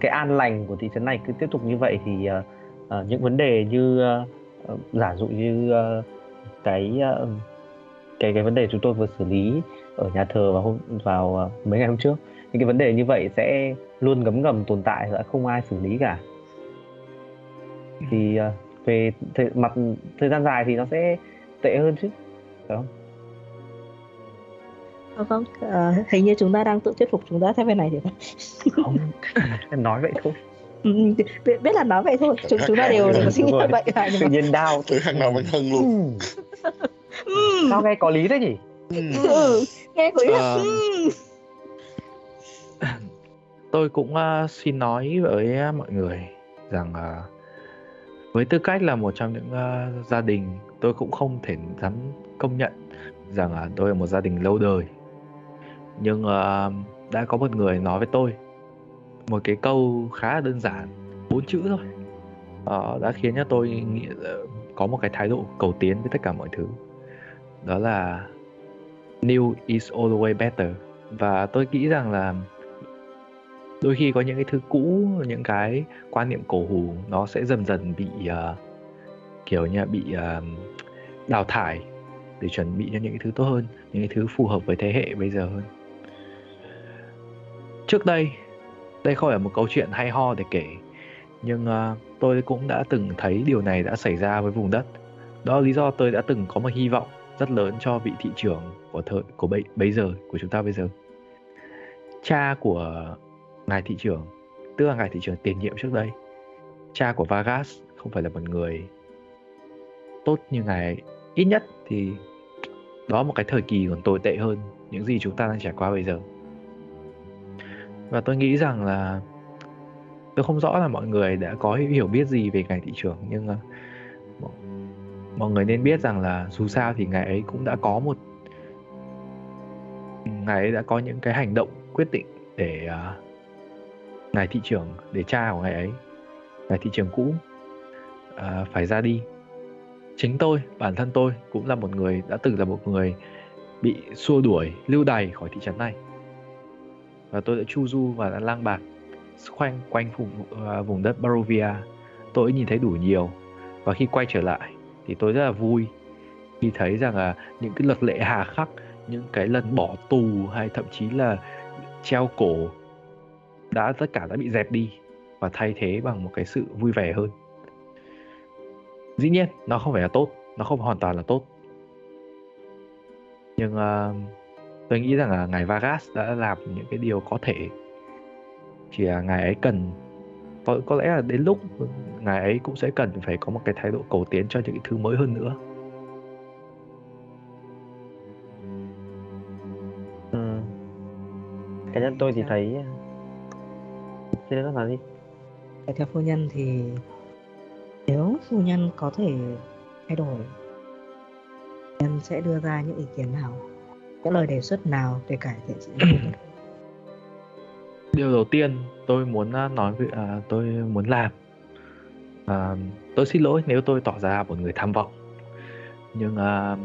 cái an lành của thị trấn này cứ tiếp tục như vậy thì uh, uh, những vấn đề như uh, giả dụ như uh, cái uh, cái cái vấn đề chúng tôi vừa xử lý ở nhà thờ vào hôm vào uh, mấy ngày hôm trước những cái vấn đề như vậy sẽ luôn ngấm ngầm tồn tại và không ai xử lý cả. Thì uh, về thời, mặt thời gian dài thì nó sẽ tệ hơn chứ phải không? Vâng. À, hình như chúng ta đang tự thuyết phục chúng ta theo bên này thì không <laughs> nói vậy thôi. Ừ, biết, biết là nói vậy thôi. Chúng chúng ta đều đều suy nghĩ vậy à, tự nhiên đau Từ thằng nào mình hưng luôn. ừ, sao nghe có lý đấy nhỉ? Ừ. ừ, nghe có ý là Ờ. ừ. tôi cũng uh, xin nói với mọi người rằng uh, với tư cách là một trong những uh, gia đình tôi cũng không thể dám công nhận rằng uh, tôi là một gia đình lâu đời nhưng uh, đã có một người nói với tôi một cái câu khá là đơn giản bốn chữ thôi. Uh, đã khiến cho tôi nghĩ, uh, có một cái thái độ cầu tiến với tất cả mọi thứ. Đó là new is always better. Và tôi nghĩ rằng là đôi khi có những cái thứ cũ những cái quan niệm cổ hủ nó sẽ dần dần bị uh, kiểu như là bị uh, đào thải để chuẩn bị cho những cái thứ tốt hơn những cái thứ phù hợp với thế hệ bây giờ hơn trước đây đây không phải một câu chuyện hay ho để kể nhưng uh, tôi cũng đã từng thấy điều này đã xảy ra với vùng đất. Đó là lý do tôi đã từng có một hy vọng rất lớn cho vị thị trưởng của thời của bây, bây giờ của chúng ta bây giờ. Cha của ngài thị trưởng tức là ngài thị trưởng tiền nhiệm trước đây cha của Vargas không phải là một người tốt như ngài ít nhất thì đó là một cái thời kỳ còn tồi tệ hơn những gì chúng ta đang trải qua bây giờ và tôi nghĩ rằng là tôi không rõ là mọi người đã có hiểu biết gì về ngài thị trưởng nhưng uh, mọi người nên biết rằng là dù sao thì ngài ấy cũng đã có một ngài ấy đã có những cái hành động quyết định để uh, ngài thị trưởng để cha của ngài ấy ngài thị trưởng cũ uh, phải ra đi. Chính tôi bản thân tôi cũng là một người đã từng là một người bị xua đuổi lưu đày khỏi thị trấn này và tôi đã chu du và đã lang bạc khoanh quanh vùng, uh, vùng đất Barovia. Tôi nhìn thấy đủ nhiều. Và khi quay trở lại thì tôi rất là vui khi thấy rằng là những cái luật lệ hà khắc những cái lần bỏ tù hay thậm chí là treo cổ đã tất cả đã bị dẹp đi và thay thế bằng một cái sự vui vẻ hơn. Dĩ nhiên nó không phải là tốt nó không hoàn toàn là tốt. Nhưng uh, tôi nghĩ rằng là ngài Vargas đã làm những cái điều có thể. Chỉ là ngài ấy cần có, có lẽ là đến lúc ngài ấy cũng sẽ cần phải có một cái thái độ cầu tiến cho những cái thứ mới hơn nữa. Ừ. cá nhân tôi thì thấy xin nó nói đi theo phu nhân thì nếu phu nhân có thể thay đổi nhân sẽ đưa ra những ý kiến nào có lời đề xuất nào để cải thiện sự điều đầu tiên tôi muốn à, nói với à, tôi muốn làm à, tôi xin lỗi nếu tôi tỏ ra một người tham vọng. Nhưng à,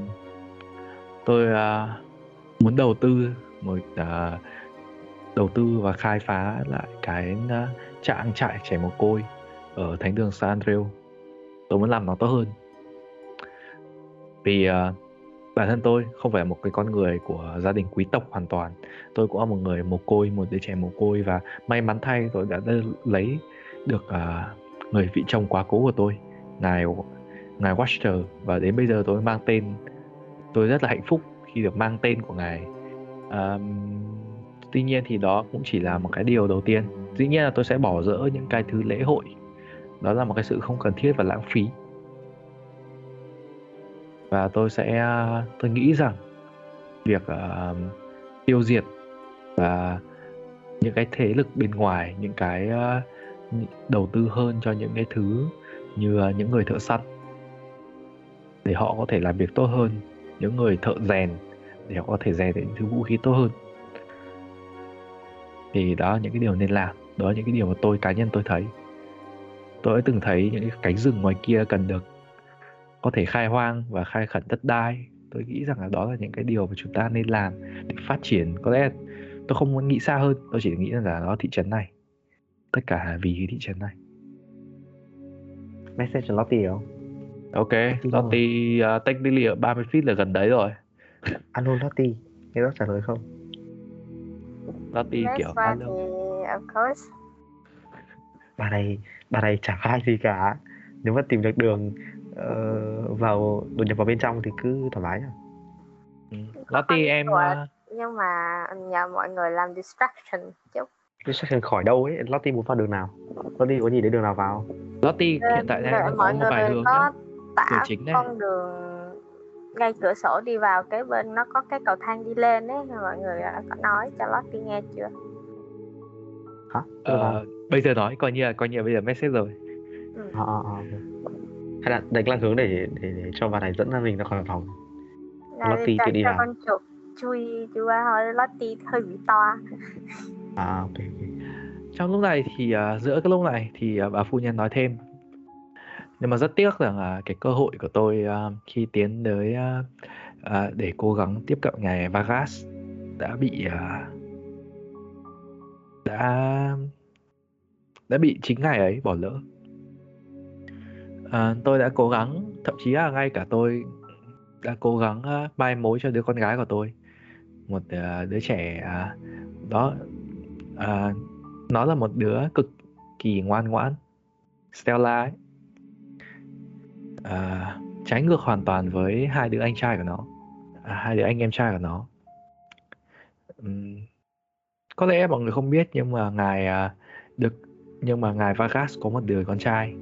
tôi à, muốn đầu tư một à, đầu tư và khai phá lại cái à, trang trại trẻ mồ côi ở thánh đường San Andreu tôi muốn làm nó tốt hơn. Vì à, bản thân tôi không phải một cái con người của gia đình quý tộc hoàn toàn. Tôi cũng là một người mồ côi một đứa trẻ mồ côi và may mắn thay tôi đã lấy được uh, người vị chồng quá cố của tôi ngài ngài Watcher. Và đến bây giờ tôi mang tên tôi rất là hạnh phúc khi được mang tên của ngài. Um, tuy nhiên thì đó cũng chỉ là một cái điều đầu tiên. Dĩ nhiên là tôi sẽ bỏ dỡ những cái thứ lễ hội. Đó là một cái sự không cần thiết và lãng phí và tôi sẽ tôi nghĩ rằng việc uh, tiêu diệt và những cái thế lực bên ngoài những cái uh, đầu tư hơn cho những cái thứ như uh, những người thợ săn để họ có thể làm việc tốt hơn. Những người thợ rèn để họ có thể rèn những thứ vũ khí tốt hơn. Thì đó là những cái điều nên làm đó là những cái điều mà tôi cá nhân tôi thấy. Tôi đã từng thấy những cái cánh rừng ngoài kia cần được có thể khai hoang và khai khẩn đất đai. Tôi nghĩ rằng là đó là những cái điều mà chúng ta nên làm để phát triển. Có lẽ tôi không muốn nghĩ xa hơn tôi chỉ nghĩ rằng là nó thị trấn này. Tất cả vì cái thị trấn này. Message cho Lottie không? Ok Lottie uh, technically ở 30 feet là gần đấy rồi. Alo Lottie nghe nó trả lời không? Lottie Yes, kiểu alo. of course. Bà này bà này chả khai gì cả. Nếu mà tìm được đường ờ, vào đột nhập vào bên trong thì cứ thoải mái nhá Ừ. Lottie em Rồi. uh, nhưng mà nhờ mọi người làm distraction chút distraction khỏi đâu ấy Lottie muốn vào đường nào Lottie có nhìn thấy đường nào vào Lottie hiện tại đang có một vài hướng có nhá. tả Cửa chính đây. con đường ngay cửa sổ đi vào kế bên nó có cái cầu thang đi lên ấy mọi người đã có nói cho Lottie nghe chưa hả Ờ, bây giờ nói coi như là coi như là bây giờ message rồi ừ. à, à, à. Hay là đánh là hướng để, để để cho bà này dẫn ra mình ra khỏi phòng? Là Lottie tự đi vào. con chuột chui chui qua thôi Lottie hơi bị to. À ok trong lúc này thì uh, giữa cái lúc này thì uh, bà phu nhân nói thêm. Nhưng mà rất tiếc rằng là cái cơ hội của tôi uh, khi tiến tới uh, uh, để cố gắng tiếp cận ngài Vargas đã bị uh, đã đã bị chính ngài ấy bỏ lỡ à, tôi đã cố gắng thậm chí là ngay cả tôi đã cố gắng uh, mai mối cho đứa con gái của tôi. Một uh, đứa trẻ uh, đó uh, nó là một đứa cực kỳ ngoan ngoãn Stella ấy. À, trái ngược hoàn toàn với hai đứa anh trai của nó à, hai đứa anh em trai của nó. Uhm, có lẽ mọi người không biết nhưng mà ngài uh, được nhưng mà ngài Vargas có một đứa con trai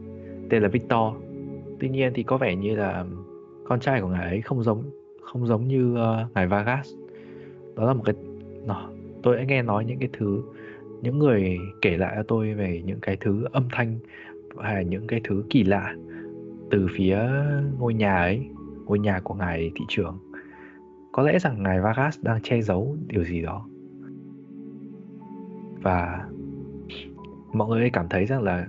tên là Victor. Tuy nhiên thì có vẻ như là con trai của ngài ấy không giống không giống như uh, ngài Vargas. Đó là một cái nó tôi đã nghe nói những cái thứ những người kể lại cho tôi về những cái thứ âm thanh hay là những cái thứ kỳ lạ từ phía ngôi nhà ấy ngôi nhà của ngài thị trưởng. Có lẽ rằng ngài Vargas đang che giấu điều gì đó. Và mọi người cảm thấy rằng là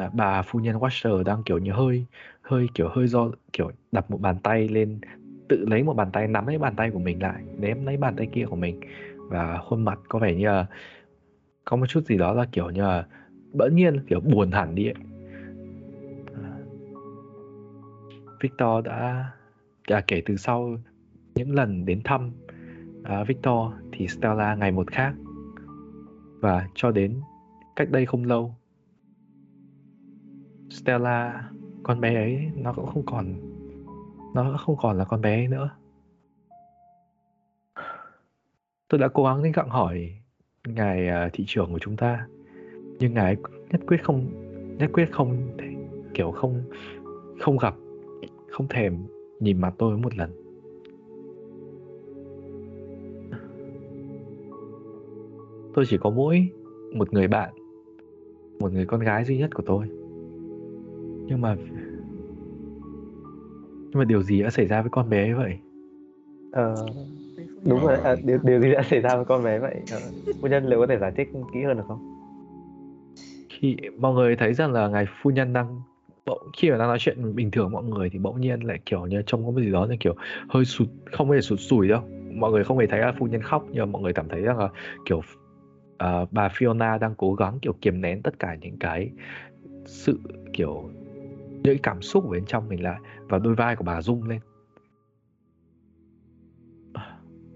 bà, bà phu nhân Watcher đang kiểu như hơi hơi kiểu hơi do kiểu đặt một bàn tay lên tự lấy một bàn tay nắm lấy bàn tay của mình lại ném lấy bàn tay kia của mình và khuôn mặt có vẻ như là có một chút gì đó là kiểu như là bỗng nhiên kiểu buồn hẳn đi ấy. À, Victor đã à, kể từ sau những lần đến thăm à, Victor thì Stella ngày một khác và cho đến cách đây không lâu Stella con bé ấy nó cũng không còn nó không còn là con bé ấy nữa. Tôi đã cố gắng đến gặng hỏi ngài à, thị trưởng của chúng ta nhưng ngài nhất quyết không nhất quyết không thể, kiểu không không gặp không thèm nhìn mặt tôi một lần. Tôi chỉ có mỗi một người bạn một người con gái duy nhất của tôi nhưng mà nhưng mà điều gì đã xảy ra với con bé vậy? Ờ, đúng rồi à, điều, điều gì đã xảy ra với con bé vậy? Ờ, phu nhân liệu có thể giải thích kỹ hơn được không? Khi mọi người thấy rằng là ngài phu nhân đang bỗng khi mà đang nói chuyện bình thường mọi người thì bỗng nhiên lại kiểu như trông có cái gì đó như kiểu hơi sụt không hề sụt sùi đâu. Mọi người không hề thấy là phu nhân khóc nhưng mà mọi người cảm thấy rằng là kiểu ờ, bà Fiona đang cố gắng kiểu kiềm nén tất cả những cái sự kiểu những cảm xúc ở bên trong mình lại và đôi vai của bà rung lên.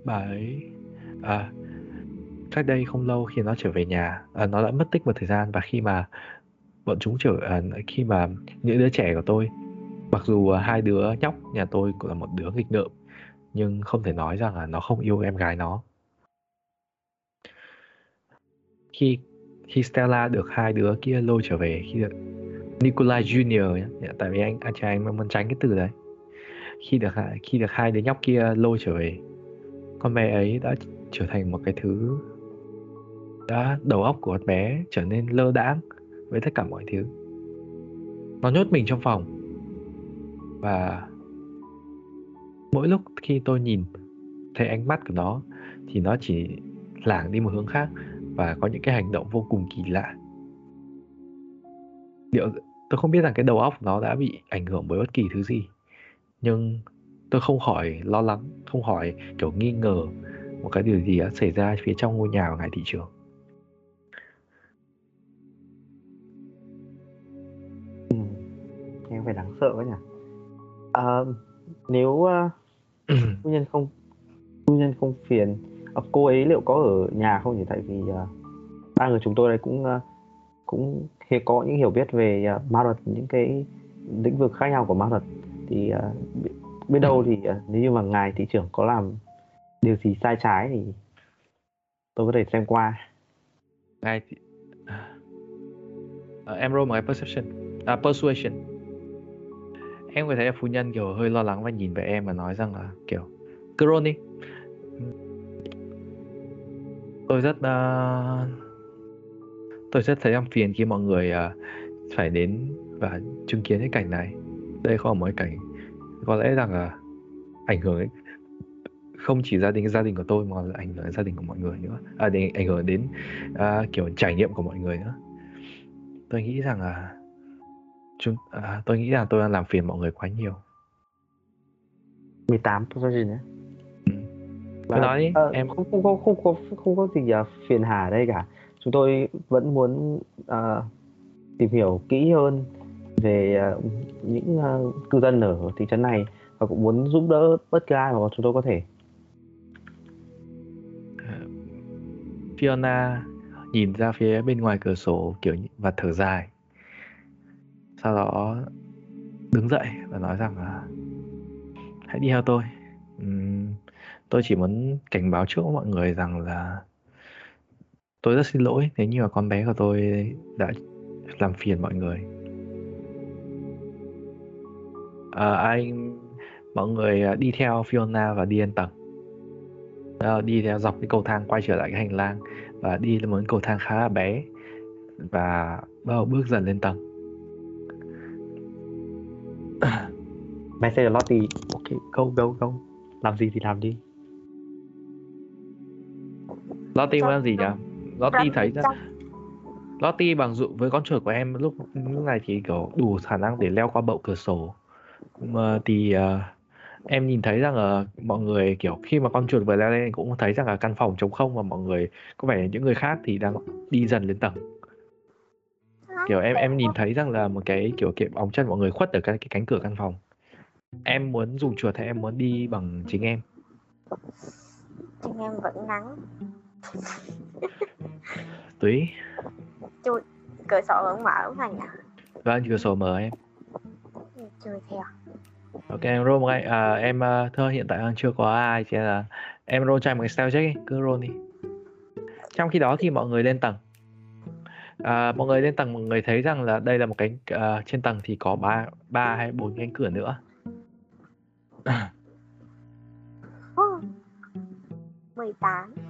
Bà ấy à, cách đây không lâu khi nó trở về nhà à, nó đã mất tích một thời gian và khi mà bọn chúng trở à, khi mà những đứa trẻ của tôi mặc dù à, hai đứa nhóc nhà tôi cũng là một đứa nghịch ngợm nhưng không thể nói rằng là nó không yêu em gái nó. Khi khi Stella được hai đứa kia lôi trở về khi Nikolai Junior nhé dạ, tại vì anh à, anh trai anh muốn tránh cái từ đấy. Khi được hai- khi được hai đứa nhóc kia lôi trở về, con bé ấy đã trở thành một cái thứ đã đầu óc của con bé trở nên lơ đãng với tất cả mọi thứ. Nó nhốt mình trong phòng. Và mỗi lúc khi tôi nhìn thấy ánh mắt của nó, thì nó chỉ lảng đi một hướng khác và có những cái hành động vô cùng kỳ lạ liệu tôi không biết rằng cái đầu óc nó đã bị ảnh hưởng bởi bất kỳ thứ gì nhưng tôi không khỏi lo lắng không khỏi kiểu nghi ngờ một cái điều gì đã xảy ra phía trong ngôi nhà của ngài thị trường Ừ. Nghe phải đáng sợ quá nhỉ. À, nếu uh, <clears throat> phu nhân không phu nhân không phiền à, cô ấy liệu có ở nhà không nhỉ tại vì uh, ba người chúng tôi đây cũng uh, cũng thì có những hiểu biết về uh, ma thuật những cái lĩnh vực khác nhau của ma thuật thì uh, biết, đâu thì uh, nếu như mà ngài thị trưởng có làm điều gì sai trái thì tôi có thể xem qua. Ngài thị... Ờ, em roll một cái perception à, persuasion. Em có thấy là phu nhân kiểu hơi lo lắng và nhìn về em và nói rằng là kiểu cứ roll đi. Tôi rất uh, tôi rất thấy em phiền khi mọi người ờ, phải đến và chứng kiến cái cảnh này. Đây không phải một cái cảnh có lẽ rằng là ảnh hưởng ấy, không chỉ gia đình gia đình của tôi mà là ảnh hưởng đến gia đình của mọi người nữa. À, để ảnh hưởng đến à, kiểu trải nghiệm của mọi người nữa. Tôi nghĩ rằng là chúng à, tôi nghĩ rằng tôi đang làm phiền mọi người quá nhiều. 18 persuasion nhé Cứ nói đi, ờ, em- không không có không có không có gì uh, phiền hà ở đây cả chúng tôi vẫn muốn à, tìm hiểu kỹ hơn về à, những à, cư dân ở thị trấn này và cũng muốn giúp đỡ bất cứ ai mà chúng tôi có thể. Ờ, Fiona nhìn ra phía bên ngoài cửa sổ kiểu và thở dài. Sau đó đứng dậy và nói rằng là hãy đi theo tôi. Uhm, tôi chỉ muốn cảnh báo trước mọi người rằng là tôi rất xin lỗi nếu như mà con bé của tôi đã làm phiền mọi người. À, anh mọi người à, đi theo Fiona và đi lên tầng. Ờ, đi theo dọc cái cầu thang quay trở lại cái hành lang và đi lên một cái cầu thang khá là bé và bắt đầu bước dần lên tầng. <coughs> Message Lottie. Ok go go go. Làm gì thì làm đi. Lottie muốn làm gì nhỉ? Lottie thấy ra Lottie bằng dụ với con chuột của em lúc lúc này thì kiểu đủ khả năng để leo qua bậu cửa sổ. Mà thì ờ, em nhìn thấy rằng là mọi người kiểu khi mà con chuột vừa leo lên cũng thấy rằng là căn phòng trống không và mọi người có vẻ những người khác thì đang đi dần lên tầng. Kiểu em em nhìn thấy rằng là một cái kiểu kiểu bóng chân mọi người khuất ở cái, cái cánh cửa căn phòng. Em muốn dùng chuột hay em muốn đi bằng chính em? Anh em vẫn nắng tùy cửa sổ vẫn mở mà nhỉ vâng cửa sổ mở em chui theo Ok em roll một cái à, em uh, thưa hiện tại đang chưa có ai chỉ là em roll cho em một cái stealth check đi, cứ roll đi. Trong khi đó thì mọi người lên tầng. À, mọi người lên tầng mọi người thấy rằng là đây là một cánh à, trên tầng thì có ba ba hay bốn cánh cửa nữa. 18 Ừ,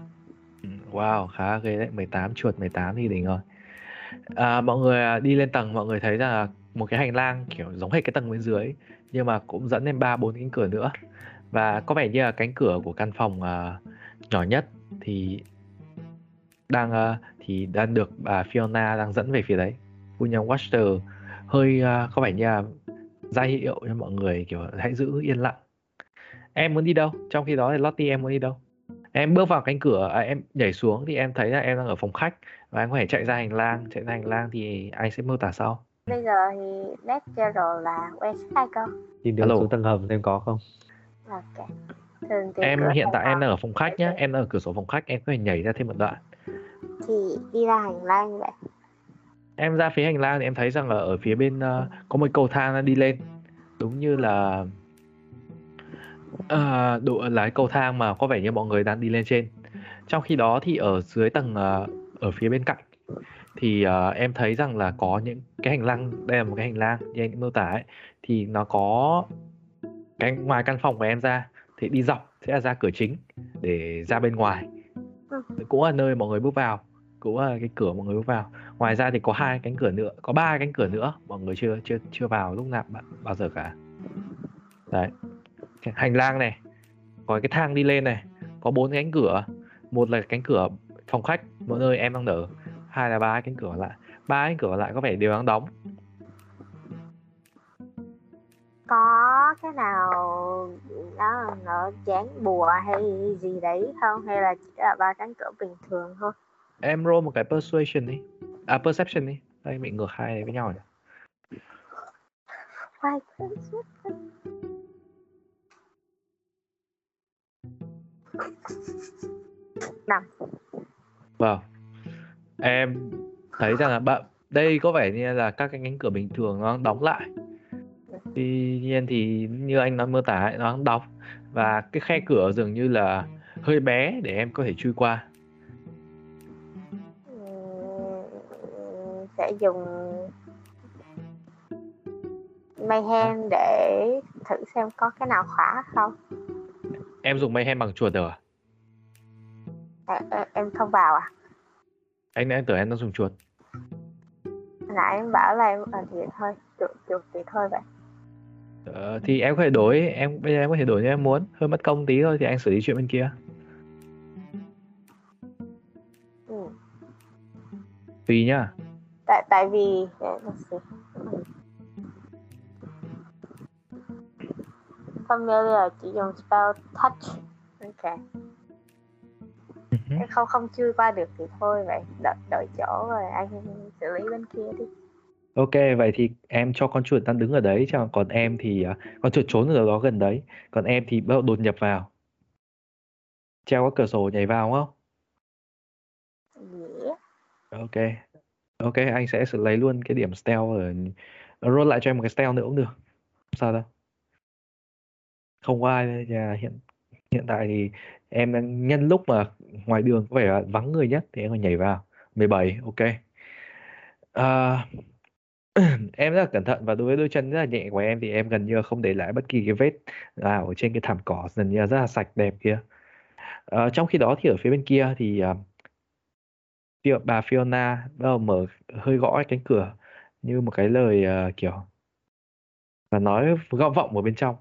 Wow, khá ghê đấy, 18 chuột 18 thì đỉnh rồi. À, mọi người à, đi lên tầng mọi người thấy rằng là một cái hành lang kiểu giống hệt cái tầng bên dưới nhưng mà cũng dẫn lên ba bốn cánh cửa nữa và có vẻ như là cánh cửa của căn phòng uh, nhỏ nhất thì đang uh, thì đang được bà Fiona đang dẫn về phía đấy. William Watcher hơi uh, có vẻ như là ra hiệu cho mọi người kiểu hãy giữ yên lặng em muốn đi đâu trong khi đó thì Lottie em muốn đi đâu em bước vào cánh cửa à, em nhảy xuống thì em thấy là em đang ở phòng khách và em có thể chạy ra hành lang. Chạy ra hành lang thì anh sẽ mô tả sau. Bây giờ thì natural là quen sai cơ Nhìn đường Alo. xuống tầng hầm xem có không? ok. Thường em hiện tại em đang ở phòng khách nhá. Em đang ở cửa sổ phòng khách em có thể nhảy ra thêm một đoạn. Thì đi ra hành lang như vậy. Em ra phía hành lang thì em thấy rằng là ở phía bên ờ, có một cầu thang đi lên. Đúng như là uh, độ là cái cầu thang mà có vẻ như mọi người đang đi lên trên. Trong khi đó thì ở dưới tầng ờ, ở phía bên cạnh thì ờ, em thấy rằng là có những cái hành lang đây là một cái hành lang như anh mô tả ấy thì nó có cái ngoài căn phòng của em ra thì đi dọc sẽ là ra cửa chính để ra bên ngoài. Cũng là nơi mọi người bước vào cũng là cái cửa mọi người bước vào. Ngoài ra thì có hai cánh cửa nữa có ba cánh cửa nữa mọi người chưa chưa chưa vào lúc nào bao- giờ cả. Đấy hành lang này có cái thang đi lên này có bốn cánh cửa. Một là cánh cửa phòng khách mỗi nơi em đang ở. Hai là ba cánh cửa lại ba cánh cửa lại có vẻ đều đang đóng. Có cái nào nó nó dán bùa hay gì đấy không? Hay là chỉ là ba cánh cửa bình thường thôi? Em roll một cái persuasion đi. À perception đi. Đây bị ngược hai này với nhau nhỉ năm Vâng. Em thấy rằng là bạn đây có vẻ như là các cái cánh cửa bình thường nó đóng lại. Tuy nhiên thì như anh nói mô tả ấy, nó đóng và cái khe cửa dường như là hơi bé để em có thể chui qua. Sẽ dùng mayhem để thử xem có cái nào khóa không Em dùng mayhem bằng chuột được à? à, em, em không vào à Anh anh tưởng em đang dùng chuột. nãy em bảo là em à, thì thôi chuột chuột thì thôi vậy Ờ, thì em có thể đổi, em bây giờ em có thể đổi như em muốn, hơi mất công tí thôi thì anh xử lý chuyện bên kia. ừ. Tùy nhá. tại tại vì familiar chỉ dùng spell touch ok Em không không chui qua được thì thôi vậy đợi đợi chỗ rồi anh xử lý bên kia đi Ok, vậy thì em cho con chuột đang đứng ở đấy, chứ còn em thì à, con chuột trốn ở đó gần đấy, còn em thì bắt đầu đột nhập vào. Treo qua cửa sổ nhảy vào không? yeah. Ok, ok, anh sẽ xử lấy luôn cái điểm stealth ở roll lại cho em một cái stealth nữa cũng được, không sao đâu. Không có ai nhà hiện hiện tại thì em đang nhân lúc mà ngoài đường có vẻ là vắng người nhất thì em còn nhảy vào. 17, ok. À, <clears throat> em rất là cẩn thận và đối với đôi chân rất là nhẹ của em thì em gần như không để lại bất kỳ cái vết nào ở trên cái thảm cỏ gần như là rất là sạch đẹp kia à, trong khi đó thì ở phía bên kia thì à, bà Fiona bắt đầu mở hơi gõ cánh cửa như một cái lời uh, kiểu và nói gõ vọng ở bên trong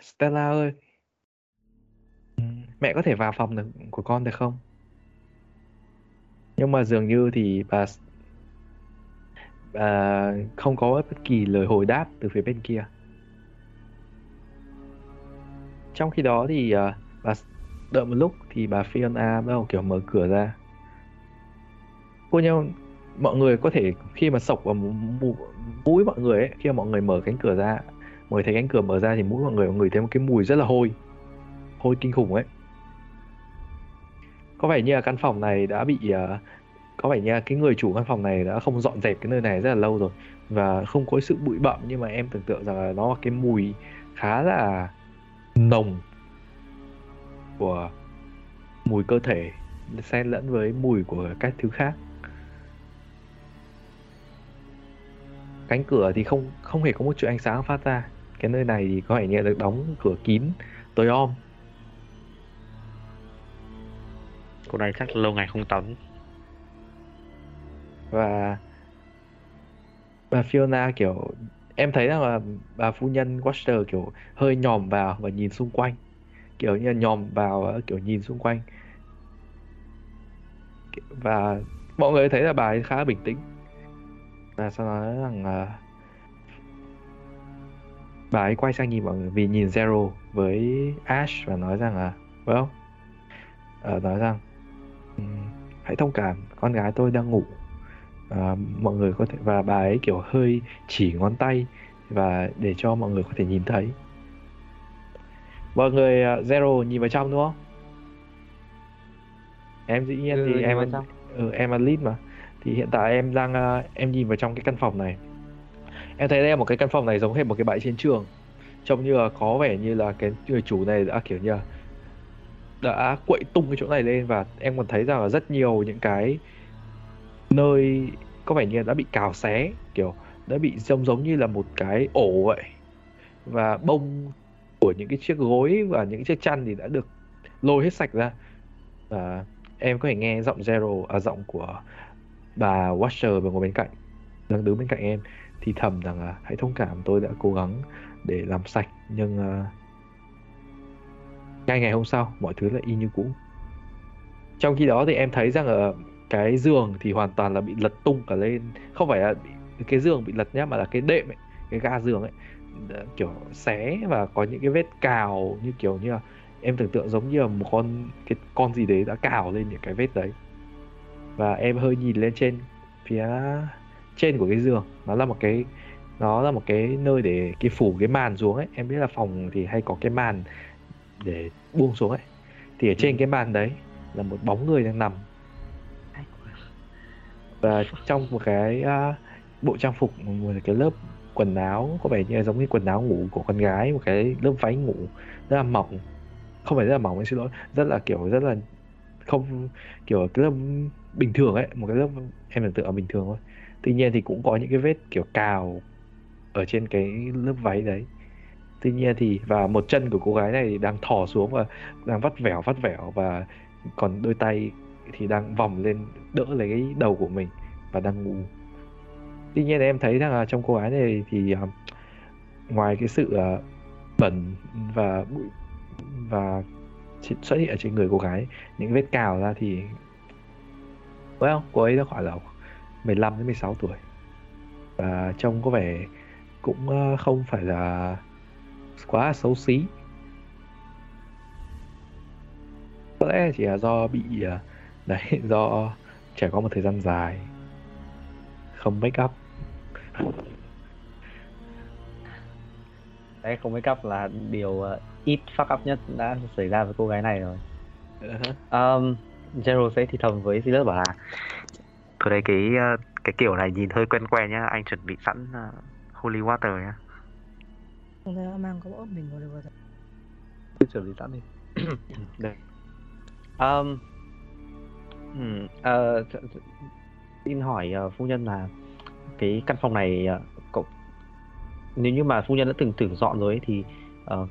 Stella ơi. Mẹ có thể vào phòng được, của con được không? Nhưng mà dường như thì bà à, không có bất kỳ lời hồi đáp từ phía bên kia. Trong khi đó thì à, bà đợi một lúc thì bà Fiona bắt đầu kiểu mở cửa ra. Cô nhau mọi người có thể khi mà sộc vào mũi mọi người ấy khi mà mọi người mở cánh cửa ra mọi người thấy cánh cửa mở ra thì mũi mọi người mọi người thấy một cái mùi rất là hôi. Hôi kinh khủng ấy. Có vẻ như là căn phòng này đã bị uh, có vẻ như là cái người chủ căn phòng này đã không dọn dẹp cái nơi này rất là lâu rồi và không có sự bụi bặm nhưng mà em tưởng tượng rằng là nó là cái mùi khá là nồng của mùi cơ thể xen lẫn với mùi của các thứ khác. Cánh cửa thì không không hề có một chút ánh sáng phát ra cái nơi này thì có vẻ như là được đóng cửa kín tối om. Cô này chắc lâu ngày không tắm. và bà Fiona kiểu em thấy rằng là bà phu nhân Watcher kiểu hơi nhòm vào và nhìn xung quanh. Kiểu như là nhòm vào và kiểu nhìn xung quanh. Và mọi người thấy là bà ấy khá bình tĩnh. Và sau nói rằng là bà ấy quay sang nhìn mọi người vì nhìn Zero với Ash và nói rằng là well uh, nói rằng hãy thông cảm con gái tôi đang ngủ. Uh, mọi người có thể và bà ấy kiểu hơi chỉ ngón tay và để cho mọi người có thể nhìn thấy. Mọi người uh, Zero nhìn vào trong đúng không? Em dĩ nhiên Ừ, thì em ừ, em là lead mà. Thì hiện tại em đang uh, em nhìn vào trong cái căn phòng này em thấy đây một cái căn phòng này giống hệt một cái bãi chiến trường. Trông như là có vẻ như là cái người chủ này đã kiểu như là đã quậy tung cái chỗ này lên và em còn thấy rằng là rất nhiều những cái nơi có vẻ như là đã bị cào xé, kiểu đã bị giống giống như là một cái ổ vậy. Và bông của những cái chiếc gối và những chiếc chăn thì đã được lôi hết sạch ra. Và em có thể nghe giọng Zero à giọng của bà Watcher vừa ngồi bên cạnh, đang đứng bên cạnh em thì thầm rằng là hãy thông cảm tôi đã cố gắng để làm sạch nhưng uh, ngay ngày hôm sau mọi thứ lại y như cũ. Trong khi đó thì em thấy rằng ở cái giường thì hoàn toàn là bị lật tung cả lên. Không phải là bị, cái giường bị lật nhá mà là cái đệm ấy cái ga giường ấy ờ, kiểu xé và có những cái vết cào như kiểu như là em tưởng tượng giống như là một con cái con gì đấy đã cào lên những cái vết đấy. Và em hơi nhìn lên trên phía trên của cái giường. Nó là một cái nó là một cái nơi để cái phủ cái màn xuống ấy. Em biết là phòng thì hay có cái màn để buông xuống ấy. Thì ở trên cái màn đấy là một bóng người đang nằm. Và trong một cái uh, bộ trang phục một cái lớp quần áo có vẻ như là giống như quần áo ngủ của con gái một cái lớp váy ngủ rất là mỏng. Không phải rất là mỏng em xin lỗi. Rất là kiểu rất là không kiểu cái lớp bình thường ấy một cái lớp em tưởng tượng là bình thường thôi tuy nhiên thì cũng có những cái vết kiểu cào ở trên cái lớp váy đấy. Tuy nhiên thì và một chân của cô gái này thì đang thò xuống và đang vắt vẻo vắt vẻo và còn đôi tay thì đang vòng lên đỡ lấy cái đầu của mình và đang ngủ. Tuy nhiên em thấy rằng là trong cô gái này thì uh, ngoài cái sự uh, bẩn và bụi và xuất hiện ở trên người cô gái những vết cào ra thì well cô ấy đã khoảng là 15 đến 16 tuổi. Và trông có vẻ cũng uh, không phải là quá xấu xí. Có lẽ chỉ là do bị uh, <laughs> đấy do trải qua một thời gian dài không make up. Đấy không make up là điều uh, ít fuck up nhất đã xảy ra với cô gái này rồi. Uh-huh. um, Zero sẽ thì thầm với Silas bảo là tôi đây cái uh, cái kiểu này nhìn hơi quen quen nhá anh chuẩn bị sẵn uh, holy water nhá. Ta đã mang có ốp mình vào được rồi cứ chuẩn bị sẵn đi. <coughs> Đây. Um, um, uh, xin hỏi uh, phu nhân là cái căn phòng này uh, cậu nếu như mà phu nhân đã từng tưởng dọn rồi ấy, thì uh,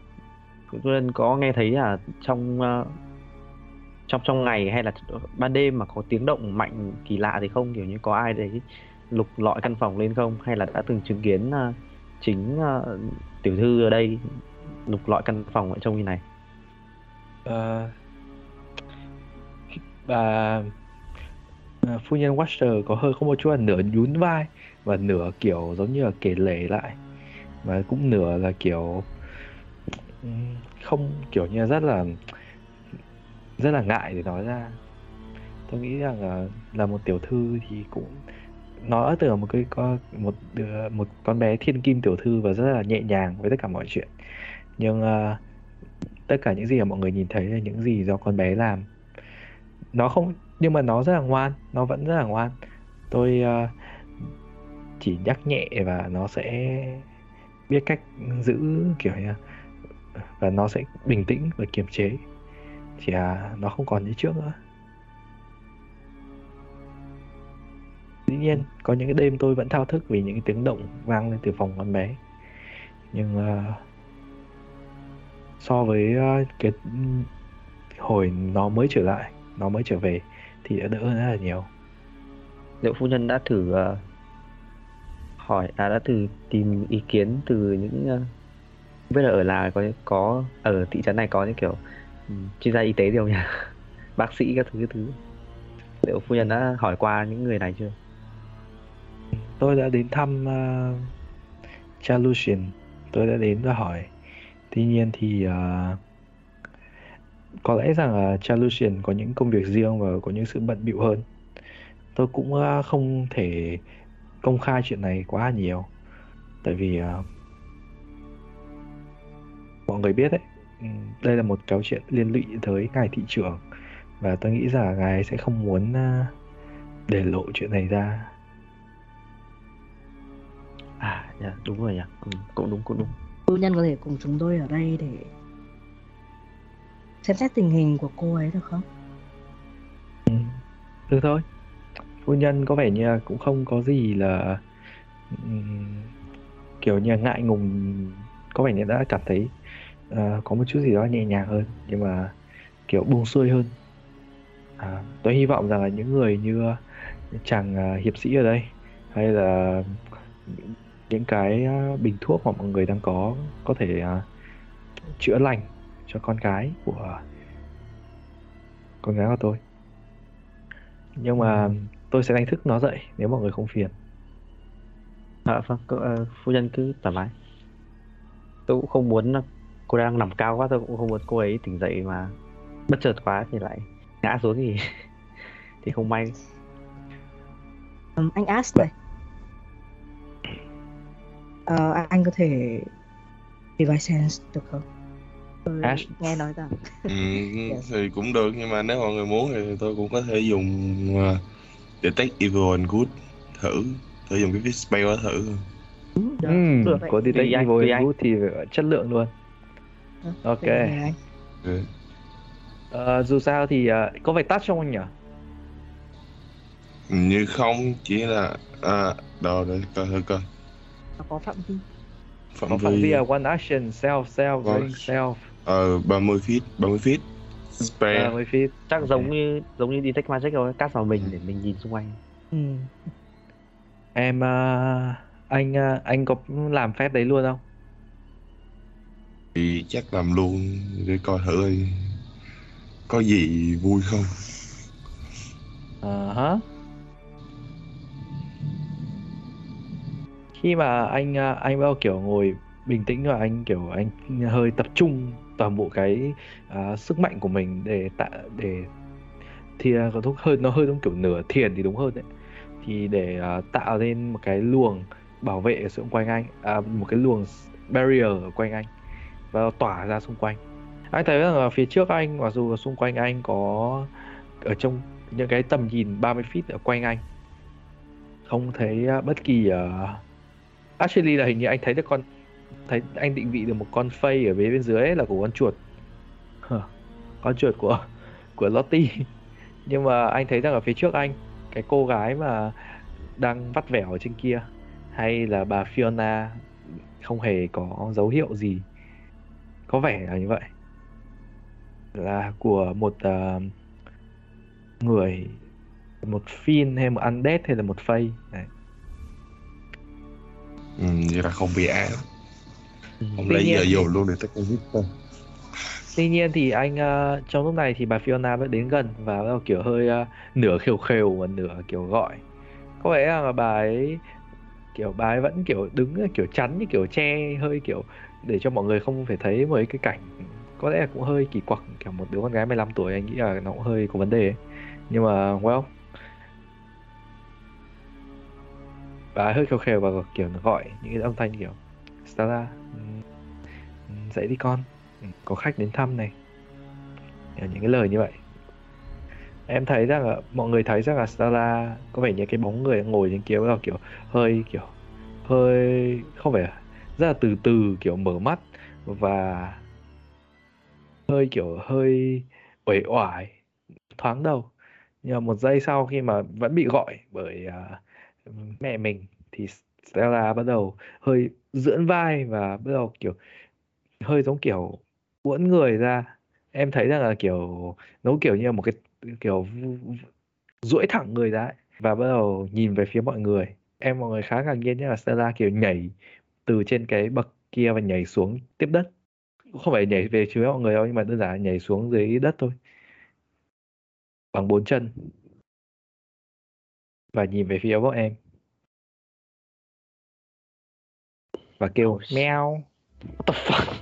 phu nhân có nghe thấy là trong uh, trong trong ngày hay là ban đêm mà có tiếng động mạnh kỳ lạ thì không? Kiểu như có ai đấy lục lọi căn phòng lên không? Hay là đã từng chứng kiến uh, chính uh, tiểu thư ở đây lục lọi căn phòng ở trong như này? Uh, bà uh, phu nhân Watcher có hơi có một chút là nửa nhún vai và nửa kiểu giống như là kể lể lại. Và cũng nửa là kiểu ừ, không kiểu như rất là rất là ngại để nói ra. Tôi nghĩ rằng là là một tiểu thư thì cũng nó từ một cái con một đứa, một con bé thiên kim tiểu thư và rất là nhẹ nhàng với tất cả mọi chuyện. Nhưng uh, tất cả những gì mà mọi người nhìn thấy là những gì do con bé làm nó không nhưng mà nó rất là ngoan nó vẫn rất là ngoan. Tôi uh, chỉ nhắc nhẹ và nó sẽ biết cách giữ kiểu như và nó sẽ bình tĩnh và kiềm chế chỉ là nó không còn như trước nữa. Dĩ nhiên có những cái đêm tôi vẫn thao thức vì những cái tiếng động vang lên từ phòng con bé. Nhưng uh, so với uh, cái hồi nó mới trở lại nó mới trở về thì đã đỡ hơn rất là nhiều. Liệu phu nhân đã thử uh, hỏi à, đã thử tìm ý kiến từ những uh, không biết là ở là có có ở thị trấn này có những kiểu um, chuyên gia y tế không nhỉ? <laughs> Bác sĩ các thứ các thứ. Liệu phu nhân đã hỏi qua những người này chưa? Tôi đã đến thăm uh, cha Lucian tôi đã đến và hỏi. Tuy nhiên thì uh, có lẽ rằng là cha Lucian có những công việc riêng và có những sự bận bịu hơn. Tôi cũng uh, không thể công khai chuyện này quá nhiều. Tại vì uh, mọi người biết đấy đây là một câu chuyện liên lụy tới ngài thị trưởng và tôi nghĩ rằng ngài sẽ không muốn uh, để lộ chuyện này ra À, dạ, đúng rồi nhỉ. Ừ, cũng đúng, cũng đúng. Phu nhân có thể cùng chúng tôi ở đây để xem xét tình hình của cô ấy được không? Ừ, được thôi. Phu nhân có vẻ như là cũng không có gì là ừm, kiểu như là ngại ngùng có vẻ như đã cảm thấy ờ, có một chút gì đó nhẹ nhàng hơn nhưng mà kiểu buông xuôi hơn. À, tôi hy vọng rằng là những người như chàng à, hiệp sĩ ở đây hay là những cái à, bình thuốc mà mọi người đang có có thể à, chữa lành cho con gái của con gái của tôi nhưng mà tôi sẽ đánh thức nó dậy nếu mọi người không phiền À, vâng, cô, ờ, phu nhân cứ thoải mái. Tôi cũng không muốn cô đang nằm cao quá, tôi cũng không muốn cô ấy tỉnh dậy mà bất chợt quá thì lại ngã xuống thì <laughs> thì không may. Ừm, anh Ash này. Ờ, anh có thể Divine Sense được không? Tôi Ash. nghe nói rằng Ừ, <laughs> Yes. thì cũng được nhưng mà nếu mọi người muốn thì tôi cũng có thể dùng uh, Detect Evil and Good thử thử dùng cái spell đó thử ừ, được, có Detect Evil and. Good thì chất lượng luôn Ờ, ok anh. ừ. Ờ, dù sao thì à, có phải tắt không anh nhỉ như không chỉ là à, đâu để coi thử coi Nó có phạm vi. phạm có phạm vi vi là one action self self drink self ờ 30 feet 30 feet à, spell 10 feet Chắc Ok. giống như giống như Detect Magic rồi, cast vào mình để mình nhìn xung quanh. Ừ. em à, anh à, anh có làm phép đấy luôn không thì chắc làm luôn để coi thử coi có gì vui không? Ờ hả? Khi mà anh à, anh bao kiểu ngồi bình tĩnh và anh kiểu anh hơi tập trung toàn bộ cái uh, sức mạnh của mình để tạo để thì à, có thuốc hơi nó hơi giống kiểu nửa thiền thì đúng hơn đấy. Thì để uh, tạo nên một cái luồng bảo vệ xung quanh anh à, một cái luồng barrier ở quanh anh và tỏa ra xung quanh. Anh thấy rằng là phía trước anh, mặc dù là xung quanh anh có ở trong những cái tầm nhìn 30 feet ở quanh anh, không thấy à, bất kỳ uh... actually là hình như anh thấy được con, thấy, anh định vị được một con phây ở phía bên dưới ấy là của con chuột. Con chuột của của Lottie. <laughs> Nhưng mà anh thấy rằng ở phía trước anh, cái cô gái mà đang vắt vẻo ở trên kia, hay là bà Fiona, không hề có dấu hiệu gì có vẻ là như vậy là của một uh, người một phiên hay một undead hay là một phây Đấy. ừ, vậy là không bị ám không Tuy lấy giờ dùng luôn để tất cả giết thôi Tuy nhiên thì anh ờ, trong lúc này thì bà Fiona vẫn đến gần và bắt đầu kiểu hơi ờ, nửa khều khều và nửa kiểu gọi. Có vẻ là bà ấy kiểu bà ấy vẫn kiểu đứng kiểu chắn như kiểu che hơi kiểu để cho mọi người không phải thấy mấy cái cảnh, có lẽ là cũng hơi kỳ quặc, kiểu một đứa con gái 15 tuổi, anh nghĩ là nó cũng hơi có vấn đề ấy. Nhưng mà, well. Bà hơi khều khều và kiểu gọi những cái âm thanh kiểu, Stella ừ, ừ, dậy đi con. Ừ, có khách đến thăm này. Kiểu những cái lời như vậy. Em thấy rằng là, mọi người thấy rằng là Stella có vẻ như cái bóng người ngồi trên kia bắt đầu kiểu hơi kiểu, hơi, không phải rất là từ từ kiểu mở mắt và hơi kiểu hơi uể oải thoáng đầu nhưng mà một giây sau khi mà vẫn bị gọi bởi uh, mẹ mình thì Stella bắt đầu hơi dưỡn vai và bắt đầu kiểu hơi giống kiểu uốn người ra em thấy rằng là kiểu nó kiểu như là một cái kiểu duỗi thẳng người ra ấy. và bắt đầu nhìn về phía mọi người em mọi người khá ngạc nhiên nhé là Stella kiểu nhảy từ trên cái bậc kia và nhảy xuống tiếp đất. Không phải nhảy về phía mọi người đâu nhưng mà đơn giản là nhảy xuống dưới đất thôi. Bằng bốn chân. Và nhìn về phía bọn em. Và kêu Oh, meo What the fuck?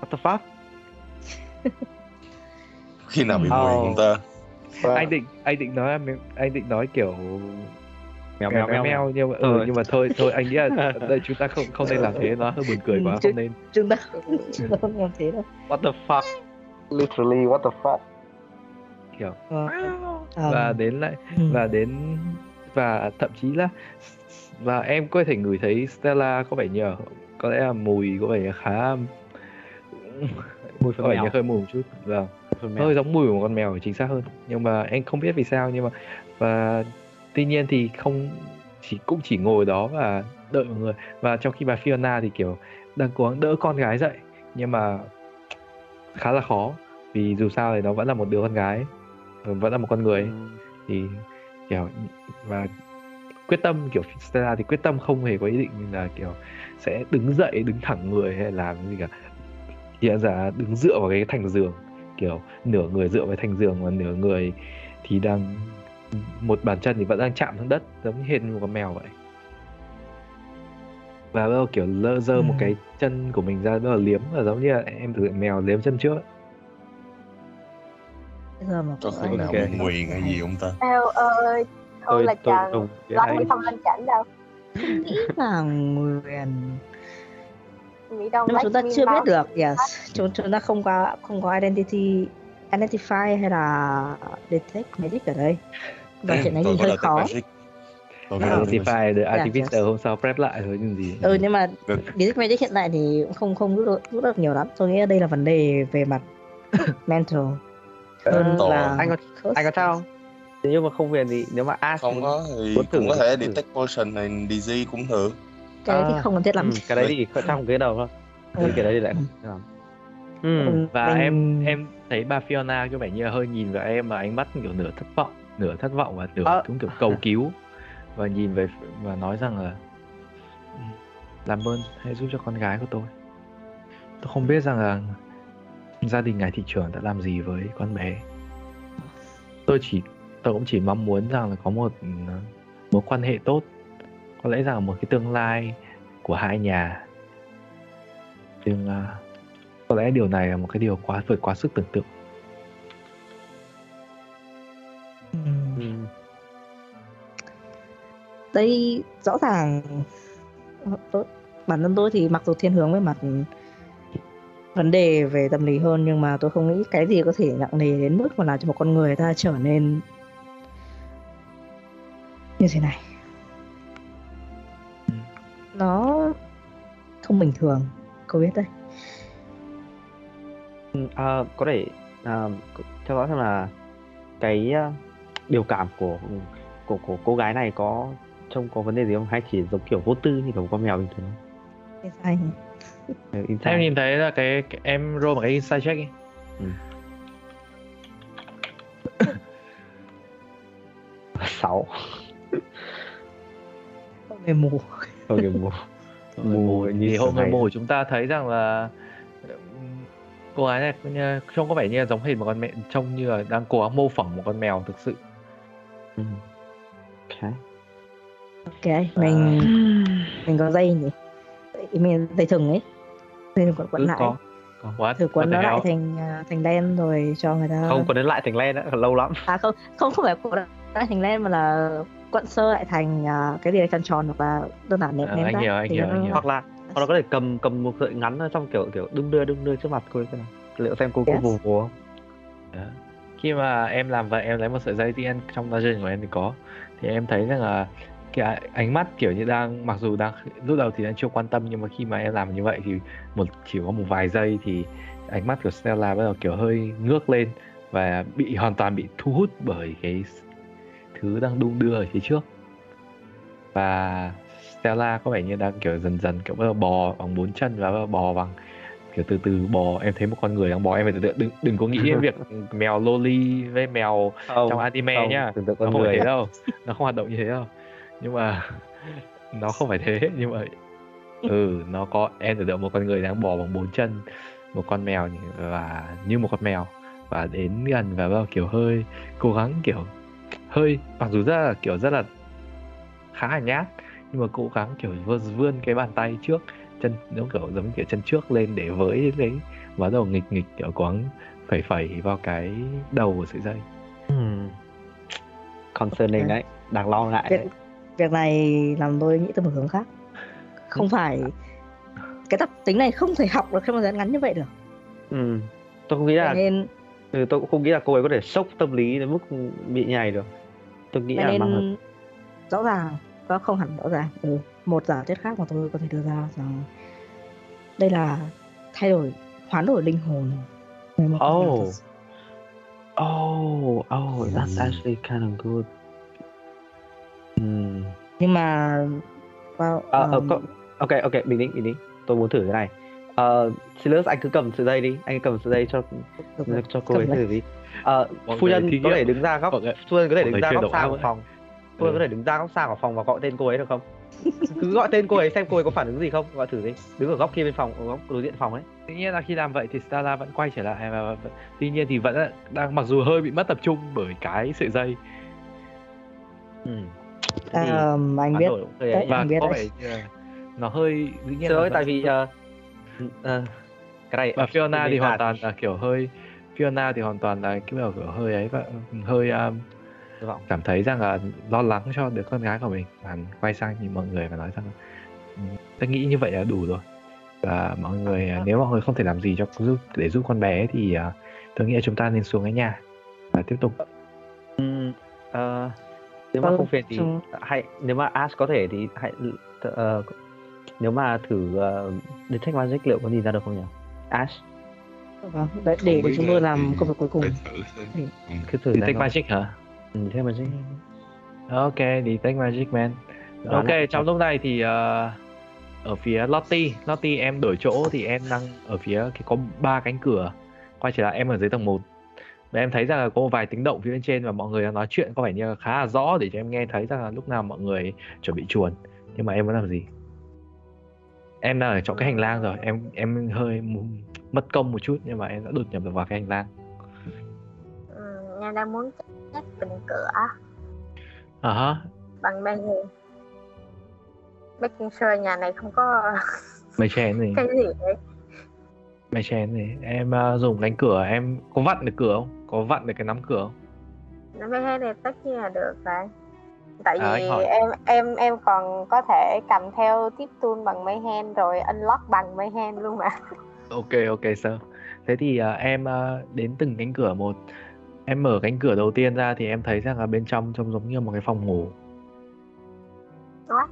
What the fuck? khi nào bị Ờ. nguyền không ta? Anh định anh định nói anh định nói kiểu mèo mèo mèo mèo, nhưng mà ừ, Ờ. nhưng mà thôi thôi anh nghĩ là <laughs> đây chúng ta không không nên làm thế nó hơi buồn cười quá Chứ- không nên. chúng ta chúng ta không làm thế đâu. What the fuck? Literally what the fuck? Kiểu. Ờ, ờ, và đến lại ừ. và đến và thậm chí là và em có thể ngửi thấy Stella có vẻ như là- có lẽ là mùi có vẻ khá mùi vẻ mèo. như hơi mùi một chút vâng. Hơi giống mùi của một con mèo chính xác hơn. Nhưng mà em không biết vì sao nhưng mà và tuy nhiên thì không chỉ cũng chỉ ngồi đó và đợi mọi người. Và trong khi bà Fiona thì kiểu đang cố gắng đỡ con gái dậy nhưng mà khá là khó vì dù sao thì nó vẫn là một đứa con gái vẫn là một con người. Ừ. thì kiểu và quyết tâm kiểu Stella thì quyết tâm không hề có ý định là kiểu sẽ đứng dậy đứng thẳng người hay làm gì cả. Hiện ra đứng dựa vào cái thành giường kiểu nửa người dựa vào thành giường và nửa người thì đang một bàn chân thì vẫn đang chạm xuống đất giống như hệt như một con mèo vậy. Và bắt đầu kiểu lơ dơ một Ừ. cái chân của mình ra bắt đầu liếm và giống như là em tưởng tượng mèo liếm chân trước. Có khi nào ý nguyền hay gì không ta? Eo ơi Thôi tôi là tôi Lắm hay mới không lên chảnh đâu nghĩ là nguyền. Nhưng mà chúng ta chưa biết được yes. chúng chúng ta không có không có identity identify hay là detect magic ở đây và chuyện này tôi thì có hơi khó Ờ. Detect Magic. Artify được Dạ, Artificer yes. hôm sau prep lại thôi nhưng gì ừ nhưng mà Được. detect magic hiện tại thì cũng không không rút được, rút được nhiều lắm tôi nghĩ đây là vấn đề về mặt <laughs> mental hơn Ờ, là anh có anh có sao không nếu như mà không huyền thì nếu mà Ash không có thì thử cũng có thể thử. detect potion này disease cũng được cái đấy thì À, không cần thiết lắm ừ, cái đấy thì trong cái đầu thôi Ừ. cái đấy thì lại không ừ. Ừ, và mình- em em thấy bà Fiona có vẻ như là hơi nhìn vào em mà ánh mắt kiểu nửa thất vọng nửa thất vọng và nửa Ờ. cũng kiểu cầu cứu. Và nhìn về và nói rằng là "Ừ, làm ơn hãy giúp cho con gái của tôi. Tôi không biết rằng là gia đình ngài thị trưởng đã làm gì với con bé. Tôi chỉ tôi cũng chỉ mong muốn rằng là có một ừ, mối quan hệ tốt. Có lẽ rằng một cái tương lai của hai nhà. Nhưng à, có lẽ điều này là một cái điều quá vượt quá sức tưởng tượng đây rõ ràng. Tôi, bản thân tôi thì mặc dù thiên hướng với mặt vấn đề về tâm lý hơn nhưng mà tôi không nghĩ cái gì có thể nặng nề đến mức mà làm cho một con người ta trở nên như thế này. Nó không bình thường cô biết đấy. À, có thể à, theo dõi xem là cái à, biểu cảm của của của cô gái này có trông có vấn đề gì không hay chỉ giống kiểu vô tư như kiểu một con mèo bình thường? Ừ, insight. em nhìn thấy là cái, cái em roll một cái insight check đi <laughs> sáu về mù không <laughs> kiểu mù mù như thì hôm hay. mùa chúng ta thấy rằng là cô gái này trông có vẻ như là giống hệt một con mẹ trông như là đang cố gắng mô phỏng một con mèo thực sự Ừ. Ok. Ok mình mình có dây nhỉ? Dây- mình dây thừng ấy. Nên quấn quấn Ừ, lại. có có what thử quấn nó lại thành à, thành đen rồi cho người ta không có đến lại thành len nữa lâu lắm. À không không không phải quấn lại thành đen mà là quận sơ lại thành à, cái gì đấy tròn tròn hoặc là đơn giản ném Ờ, ném anh hiểu, anh thì hiểu, anh hiểu. hoặc là hoặc là có thể cầm cầm một sợi ngắn ở trong kiểu kiểu đung đưa đung đưa trước mặt cô xem nào. Liệu xem cô có Yes. vù vù không? Đó. khi mà em làm vậy em lấy một sợi dây TN trong dungeon của em thì có. Thì em thấy rằng là cái ánh mắt kiểu như đang mặc dù đang lúc đầu thì đang chưa quan tâm nhưng mà khi mà em làm như vậy thì một chỉ có một vài giây thì ánh mắt của Stella bắt đầu kiểu hơi ngước lên và bị hoàn toàn bị thu hút bởi cái thứ đang đung đưa ở phía trước. Và Stella có vẻ như đang kiểu dần dần kiểu bắt đầu bò bằng bốn chân và bắt đầu bò bằng kiểu từ từ bò. Em thấy một con người đang bò em phải tưởng tượng đừng đừng có nghĩ đến việc <laughs> mèo loli với mèo không trong anime không, nhá. tưởng tượng nó con không người. đâu nó không hoạt động như thế đâu nhưng mà <laughs> nó không phải thế nhưng mà <laughs> ừ nó có em tưởng tượng một con người đang bò bằng bốn chân một con mèo nhỉ, và như một con mèo và đến gần và đầu kiểu hơi cố gắng kiểu hơi mặc dù rất là kiểu rất là khá là nhát nhưng mà cố gắng kiểu vươn, vươn cái bàn tay trước chân nó kiểu giống kiểu chân trước lên để với đến đấy bắt đầu nghịch nghịch kiểu quáng phẩy phẩy vào cái đầu của sợi dây Hmm. Concerning Ok. đấy, đáng lo ngại đấy. Việc này làm tôi nghĩ tới một hướng khác không phải cái tập tính này không thể học được trong thời gian ngắn như vậy được Ừ. Tôi không nghĩ là nên ừ, tôi cũng không nghĩ là cô ấy có thể sốc tâm lý đến mức bị nhảy được. Tôi nghĩ vậy là nên rõ ràng có không hẳn rõ ràng ừ. một giả thiết khác mà tôi có thể đưa ra rằng đây là thay đổi hoán đổi linh hồn một Oh. Oh, oh, that's Mm. actually kind of good. Hmm. nhưng mà vào Ờ, ờ, ờm, có- ok, ok, bình tĩnh, bình tĩnh. Tôi muốn thử cái này. Ờ, Silas, anh cứ cầm sợi dây đi. Anh cứ cầm sợi dây cho được cho cô ấy thử đi. Ờ, Mọi phu nhân có thể đứng ra góc phu nhân có thể đứng ra góc xa của phòng phu nhân Ừ. có thể đứng ra góc xa của phòng và gọi tên cô ấy được không <laughs> cứ gọi tên cô ấy xem cô ấy có phản ứng gì không gọi thử đi đứng ở góc kia bên phòng ở góc đối diện phòng ấy Tuy nhiên là khi làm vậy thì Stella vẫn quay trở lại và và- tuy nhiên thì vẫn đang mặc dù hơi bị mất tập trung bởi cái sợi dây ừ. Thì Ờm, anh biết đấy. ấy nhỉ? và Em biết có đấy. vẻ nó hơi dĩ nhiên vẫn- tại vì ờ, ờ, cái này và Fiona thì hoàn toàn là kiểu hơi Fiona thì hoàn toàn là kiểu kiểu hơi ấy và hơi um, cảm thấy rằng là lo lắng cho đứa con gái của mình và quay sang nhìn mọi người và nói rằng "Ừ, tôi nghĩ như vậy là đủ rồi và mọi người à, nếu mọi người không thể làm gì cho giúp để giúp con bé thì à, tôi nghĩ là chúng ta nên xuống cái nhà và tiếp tục Ừm, ờ, nếu mà Vâng, không phiền thì chúng- hãy nếu mà Ash có thể thì hãy ờ, nếu mà thử uh, detect magic liệu có nhìn ra được không nhỉ? Ash. Vâng để, để, để chúng tôi làm công việc cuối cùng. Thử. Ừ. cứ thử coi. magic hả? Ừ, detect magic. Ok thì take magic man. Đó ok là- trong lúc này thì ờ, ở phía Lottie. Lottie em đổi chỗ thì em đang ở phía cái có ba cánh cửa. Quay trở lại em ở dưới tầng 1 và em thấy rằng là có một vài tiếng động phía bên trên và mọi người đang nói chuyện có vẻ như là khá là rõ để cho em nghe thấy rằng là lúc nào mọi người chuẩn bị chuồn. Nhưng mà em muốn làm gì? Em đang ở trong cái hành lang rồi em em hơi mất công một chút nhưng mà em đã đột nhập được vào cái hành lang. Ừ, em đang muốn check bình cửa. À ha bằng bên making sure nhà này không có mày chén gì? <laughs> cái gì đấy mày chén gì em ờ, dùng cánh cửa em có vặn được cửa không có vặn được cái nắm cửa không mới thế này tất nhiên là được rồi tại À, vì em em em còn có thể cầm theo tiếp tool bằng mấy hand rồi unlock bằng mấy hand luôn mà <laughs> Ok ok sir. Thế thì à, em à, đến từng cánh cửa một. Em mở cánh cửa đầu tiên ra thì em thấy rằng là bên trong trông giống như một cái phòng ngủ. What?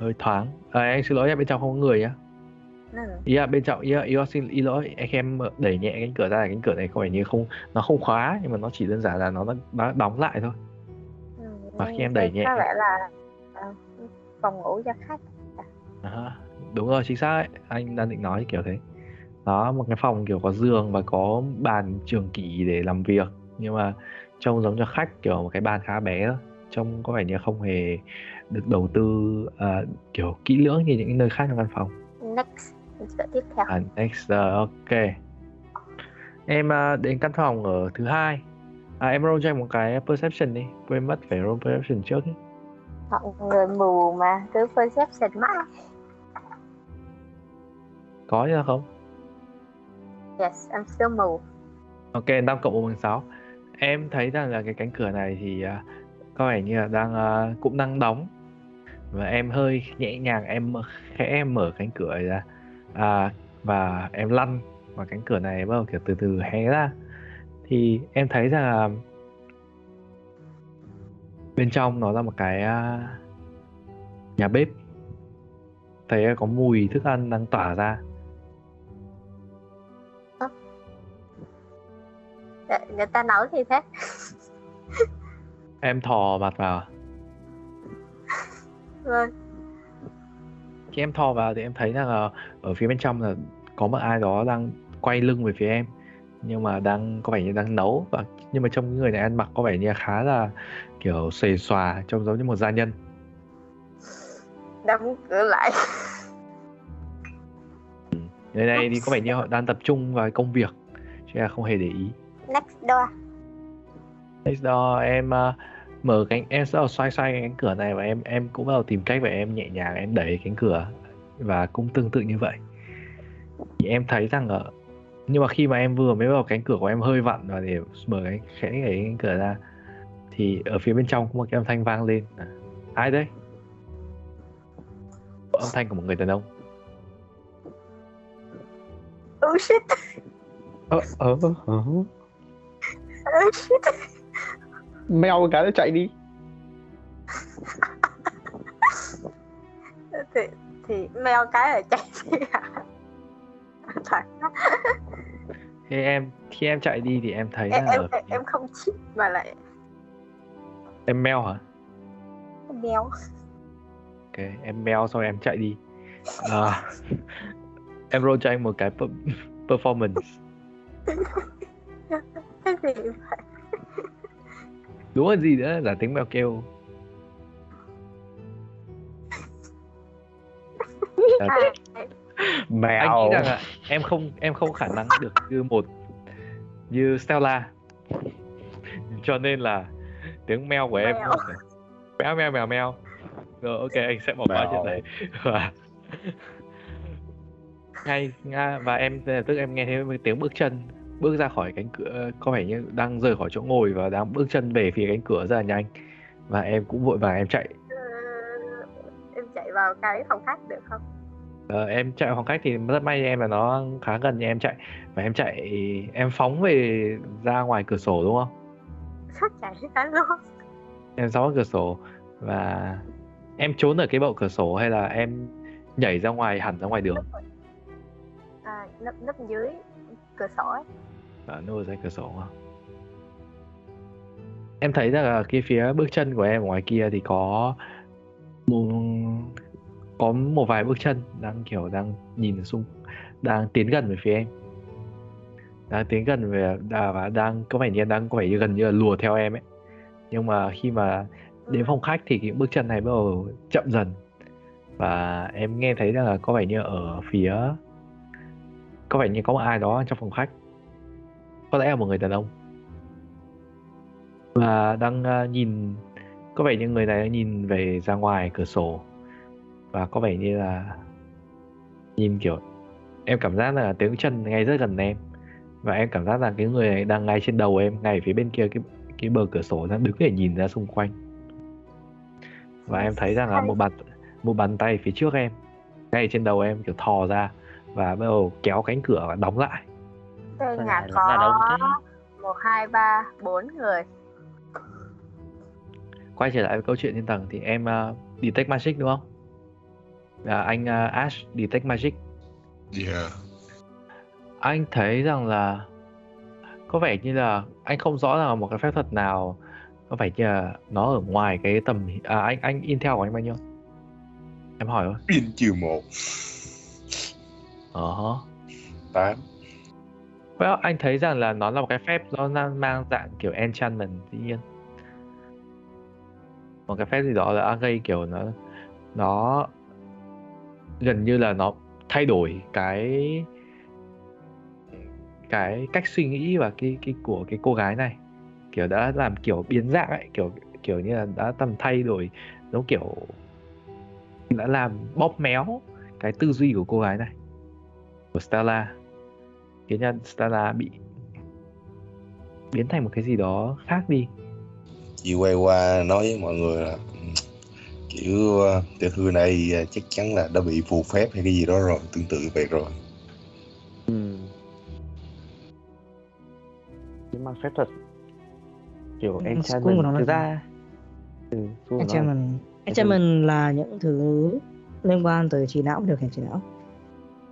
Hơi thoáng. À, anh xin lỗi bên trong không có người nhá. Ừ. Là bên là, ý là xin ý lỗi em đẩy nhẹ cánh cửa ra cánh cửa này có vẻ như không nó không khóa nhưng mà nó chỉ đơn giản là nó đã đóng lại thôi. Ừ, Và khi em đẩy có nhẹ. vẻ là ờ, phòng ngủ cho khách À, đúng rồi chính xác ấy. Anh đang định nói kiểu thế. Đó một cái phòng kiểu có giường và có bàn trường kỷ để làm việc nhưng mà trông giống cho khách kiểu một cái bàn khá bé thôi trông có vẻ như không hề được đầu tư à, kiểu kỹ lưỡng như những nơi khác trong văn phòng next cửa tiếp theo. À, next uh, ok. Em à, đến căn phòng ở thứ hai. À, em roll cho em một cái perception đi. Quên mất phải roll perception trước ấy. mọi người mù mà cứ perception mãi. Có chứ không? Yes I'm still mù. Ok, 5 cộng 1 bằng 6 Em thấy rằng là cái cánh cửa này thì à, có vẻ như là đang à, cũng đang đóng. Và em hơi nhẹ nhàng em khẽ em mở cánh cửa ra à, và em lăn và cánh cửa này bắt đầu kiểu từ từ hé ra. Thì em thấy rằng là bên trong nó là một cái à, nhà bếp. Thấy có mùi thức ăn đang tỏa ra. Người, người ta nấu thì thế? Em thò mặt vào. Vâng. Khi em thò vào thì em thấy rằng là ở phía bên trong là có một ai đó đang quay lưng về phía em nhưng mà đang có vẻ như đang nấu. Và nhưng mà trong cái người này ăn mặc có vẻ như khá là kiểu xề xòa trông giống như một gia nhân. Đóng cửa lại. <laughs> Người này thì có vẻ như họ đang tập trung vào công việc chứ là không hề để ý. Next door. Next door em uh, mở cánh em sẽ xoay xoay cánh cửa này và em em cũng bắt đầu tìm cách và em nhẹ nhàng em đẩy cánh cửa và cũng tương tự như vậy. Thì em thấy rằng ở nhưng mà khi mà em vừa mới vào cánh cửa của em hơi vặn và để mở cái khẽ cái cánh cửa ra thì ở phía bên trong có một cái âm thanh vang lên. À, ai đấy? Âm thanh của một người đàn ông. Oh shit, ờ ờ ờ. Oh shit. mèo cái nó chạy đi. Thì, thì mèo cái ở chạy đi à? Thật khi em khi em chạy đi thì em thấy em, là em, ở em, em không chip mà lại em meo hả? Mèo ok em meo xong em chạy đi. À, <laughs> em roll cho anh một cái per- performance. Cái gì vậy đúng là gì nữa? Là tiếng mèo kêu Là à, anh mèo nghĩ rằng là em không em không khả năng được như một như Stella. Cho nên là tiếng meo của em Mèo. meo mèo meo rồi ok anh sẽ bỏ qua Mèo. chuyện đấy và ngay nga và em tức em nghe thấy tiếng bước chân bước ra khỏi cánh cửa có vẻ như đang rời khỏi chỗ ngồi và đang bước chân về phía cánh cửa rất là nhanh và em cũng vội vàng em chạy. ờ, chạy vào cái phòng khách được không? Ờ, em chạy khoảng cách thì rất may em là nó khá gần như em chạy. Và em chạy em phóng về ra ngoài cửa sổ đúng không? Sắp chạy cả luôn? Em phóng ra cửa sổ và em trốn ở cái bậu cửa sổ hay là em nhảy ra ngoài hẳn ra ngoài đường? À, nấp nấp dưới cửa sổ ấy. và nô ra cửa sổ không em thấy rằng là cái phía bước chân của em ở ngoài kia thì có một có một vài bước chân đang, kiểu, đang nhìn xung đang tiến gần về phía em. Đang tiến gần về à, và đang, có vẻ như đang có vẻ như gần như là lùa theo em ấy. Nhưng mà khi mà đến phòng khách thì những bước chân này bắt đầu chậm dần. Và em nghe thấy rằng là có vẻ như ở phía, có vẻ như có một ai đó trong phòng khách. Có lẽ là một người đàn ông. Và đang à, nhìn, có vẻ như người này đang nhìn về ra ngoài cửa sổ và có vẻ như là nhìn kiểu em cảm giác là tiếng chân ngay rất gần em. Và em cảm giác là cái người này đang ngay trên đầu em ngay phía bên kia cái cái bờ cửa sổ đang đứng để nhìn ra xung quanh. Và em thấy rằng là một bàn một bàn tay phía trước em ngay trên đầu em kiểu thò ra và bắt đầu kéo cánh cửa và đóng lại. Đây nhà có một hai ba bốn người. Quay trở lại với câu chuyện trên tầng thì em uh, detect magic đúng không là anh uh, Ash detect magic. Yeah. anh thấy rằng là có vẻ như là anh không rõ là một cái phép thuật nào có vẻ như là nó ở ngoài cái tầm à, anh anh intel của anh bao nhiêu? Em hỏi thôi. In trừ một. Ờ hả. tám. Well, anh thấy rằng là nó là một cái phép nó đang mang dạng kiểu enchantment dĩ nhiên. Một cái phép gì đó là gây kiểu nó nó gần như là nó thay đổi cái cái cách suy nghĩ và cái cái của cái cô gái này. Kiểu đã làm kiểu biến dạng ấy, kiểu kiểu như là đã tầm thay đổi nó kiểu đã làm bóp méo cái tư duy của cô gái này, của Stella. Khiến cho Stella bị biến thành một cái gì đó khác đi. Chị quay qua nói với mọi người là kiểu tiểu thư này uh, chắc chắn là đã bị phù phép hay cái gì đó rồi tương tự vậy rồi. Ừ. nhưng mà phép thuật kiểu Ừ, của nó là thực ra. Ừ, school của nó. Là- Enchantment Enchantment là những thứ liên quan tới trí não điều khiển trí não.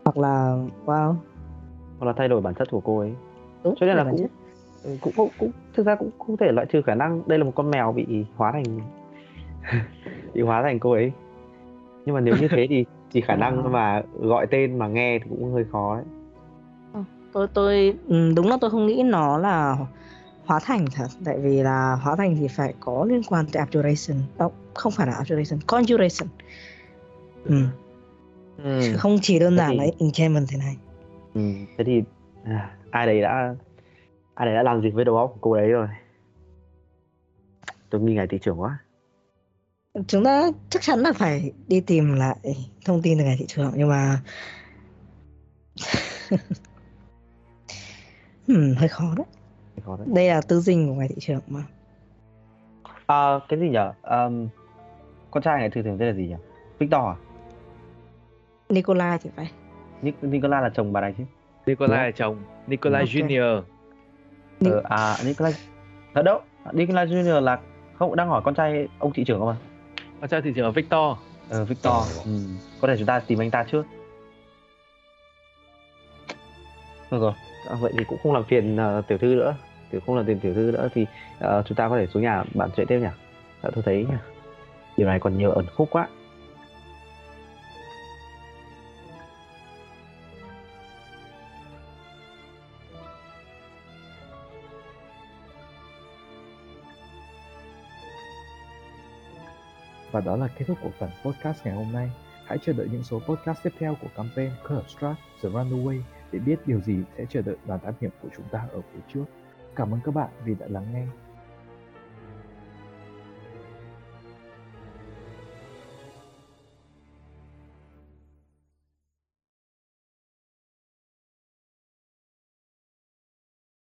Hoặc là wow. Hoặc là thay đổi bản chất của cô ấy. Đúng Cho nên là cũng-. Ừ, cũng, cũng cũng thực ra cũng không thể loại trừ khả năng đây là một con mèo bị hóa thành bị hóa thành cô ấy. Nhưng mà nếu như thế thì <laughs> thì khả năng mà gọi tên mà nghe thì cũng hơi khó đấy. Tôi tôi ừ, đúng là tôi không nghĩ nó là hóa thành thật. Tại vì là hóa thành thì phải có liên quan tới abjuration. Đâu không phải là abjuration conjuration. Ừ. ừ. không chỉ đơn giản thì- là enchantment thế này. Ừ. thế thì à, ai đấy đã ai đấy đã làm gì với đầu óc của cô đấy rồi? Tôi nghi ngại thị trường quá chúng ta chắc chắn là phải đi tìm lại thông tin từ ngày thị trường nhưng mà <laughs> hmm, hơi khó đấy. Khó đấy. Đây là tư dinh của ngày thị trường mà. À, cái gì nhở um, con trai ngày thị trường tên là gì nhỉ? Victor à? Nikolai thì phải. Nic- Nicola là chồng bà này chứ? Nikolai Đúng là chồng. Nikolai Ok. Junior. Ni- ờ, à Nicola ở đâu? Nicola Junior là không đang hỏi con trai ông thị trưởng không à con trai thị trường là Victor. Ờ, Victor. Ờ. ừ. có thể chúng ta tìm anh ta trước. Được rồi. À, vậy thì cũng không làm phiền ờ, tiểu thư nữa. Tiểu không làm phiền tiểu thư nữa thì ờ, chúng ta có thể xuống nhà bạn chuyện tiếp nhỉ? Dạ, tôi thấy điều này còn nhiều ẩn khúc quá Và đó là kết thúc của phần podcast ngày hôm nay. Hãy chờ đợi những số podcast tiếp theo của campaign Curstrat The Runaway để biết điều gì sẽ chờ đợi đoàn thám hiểm của chúng ta ở phía trước. Cảm ơn các bạn vì đã lắng nghe.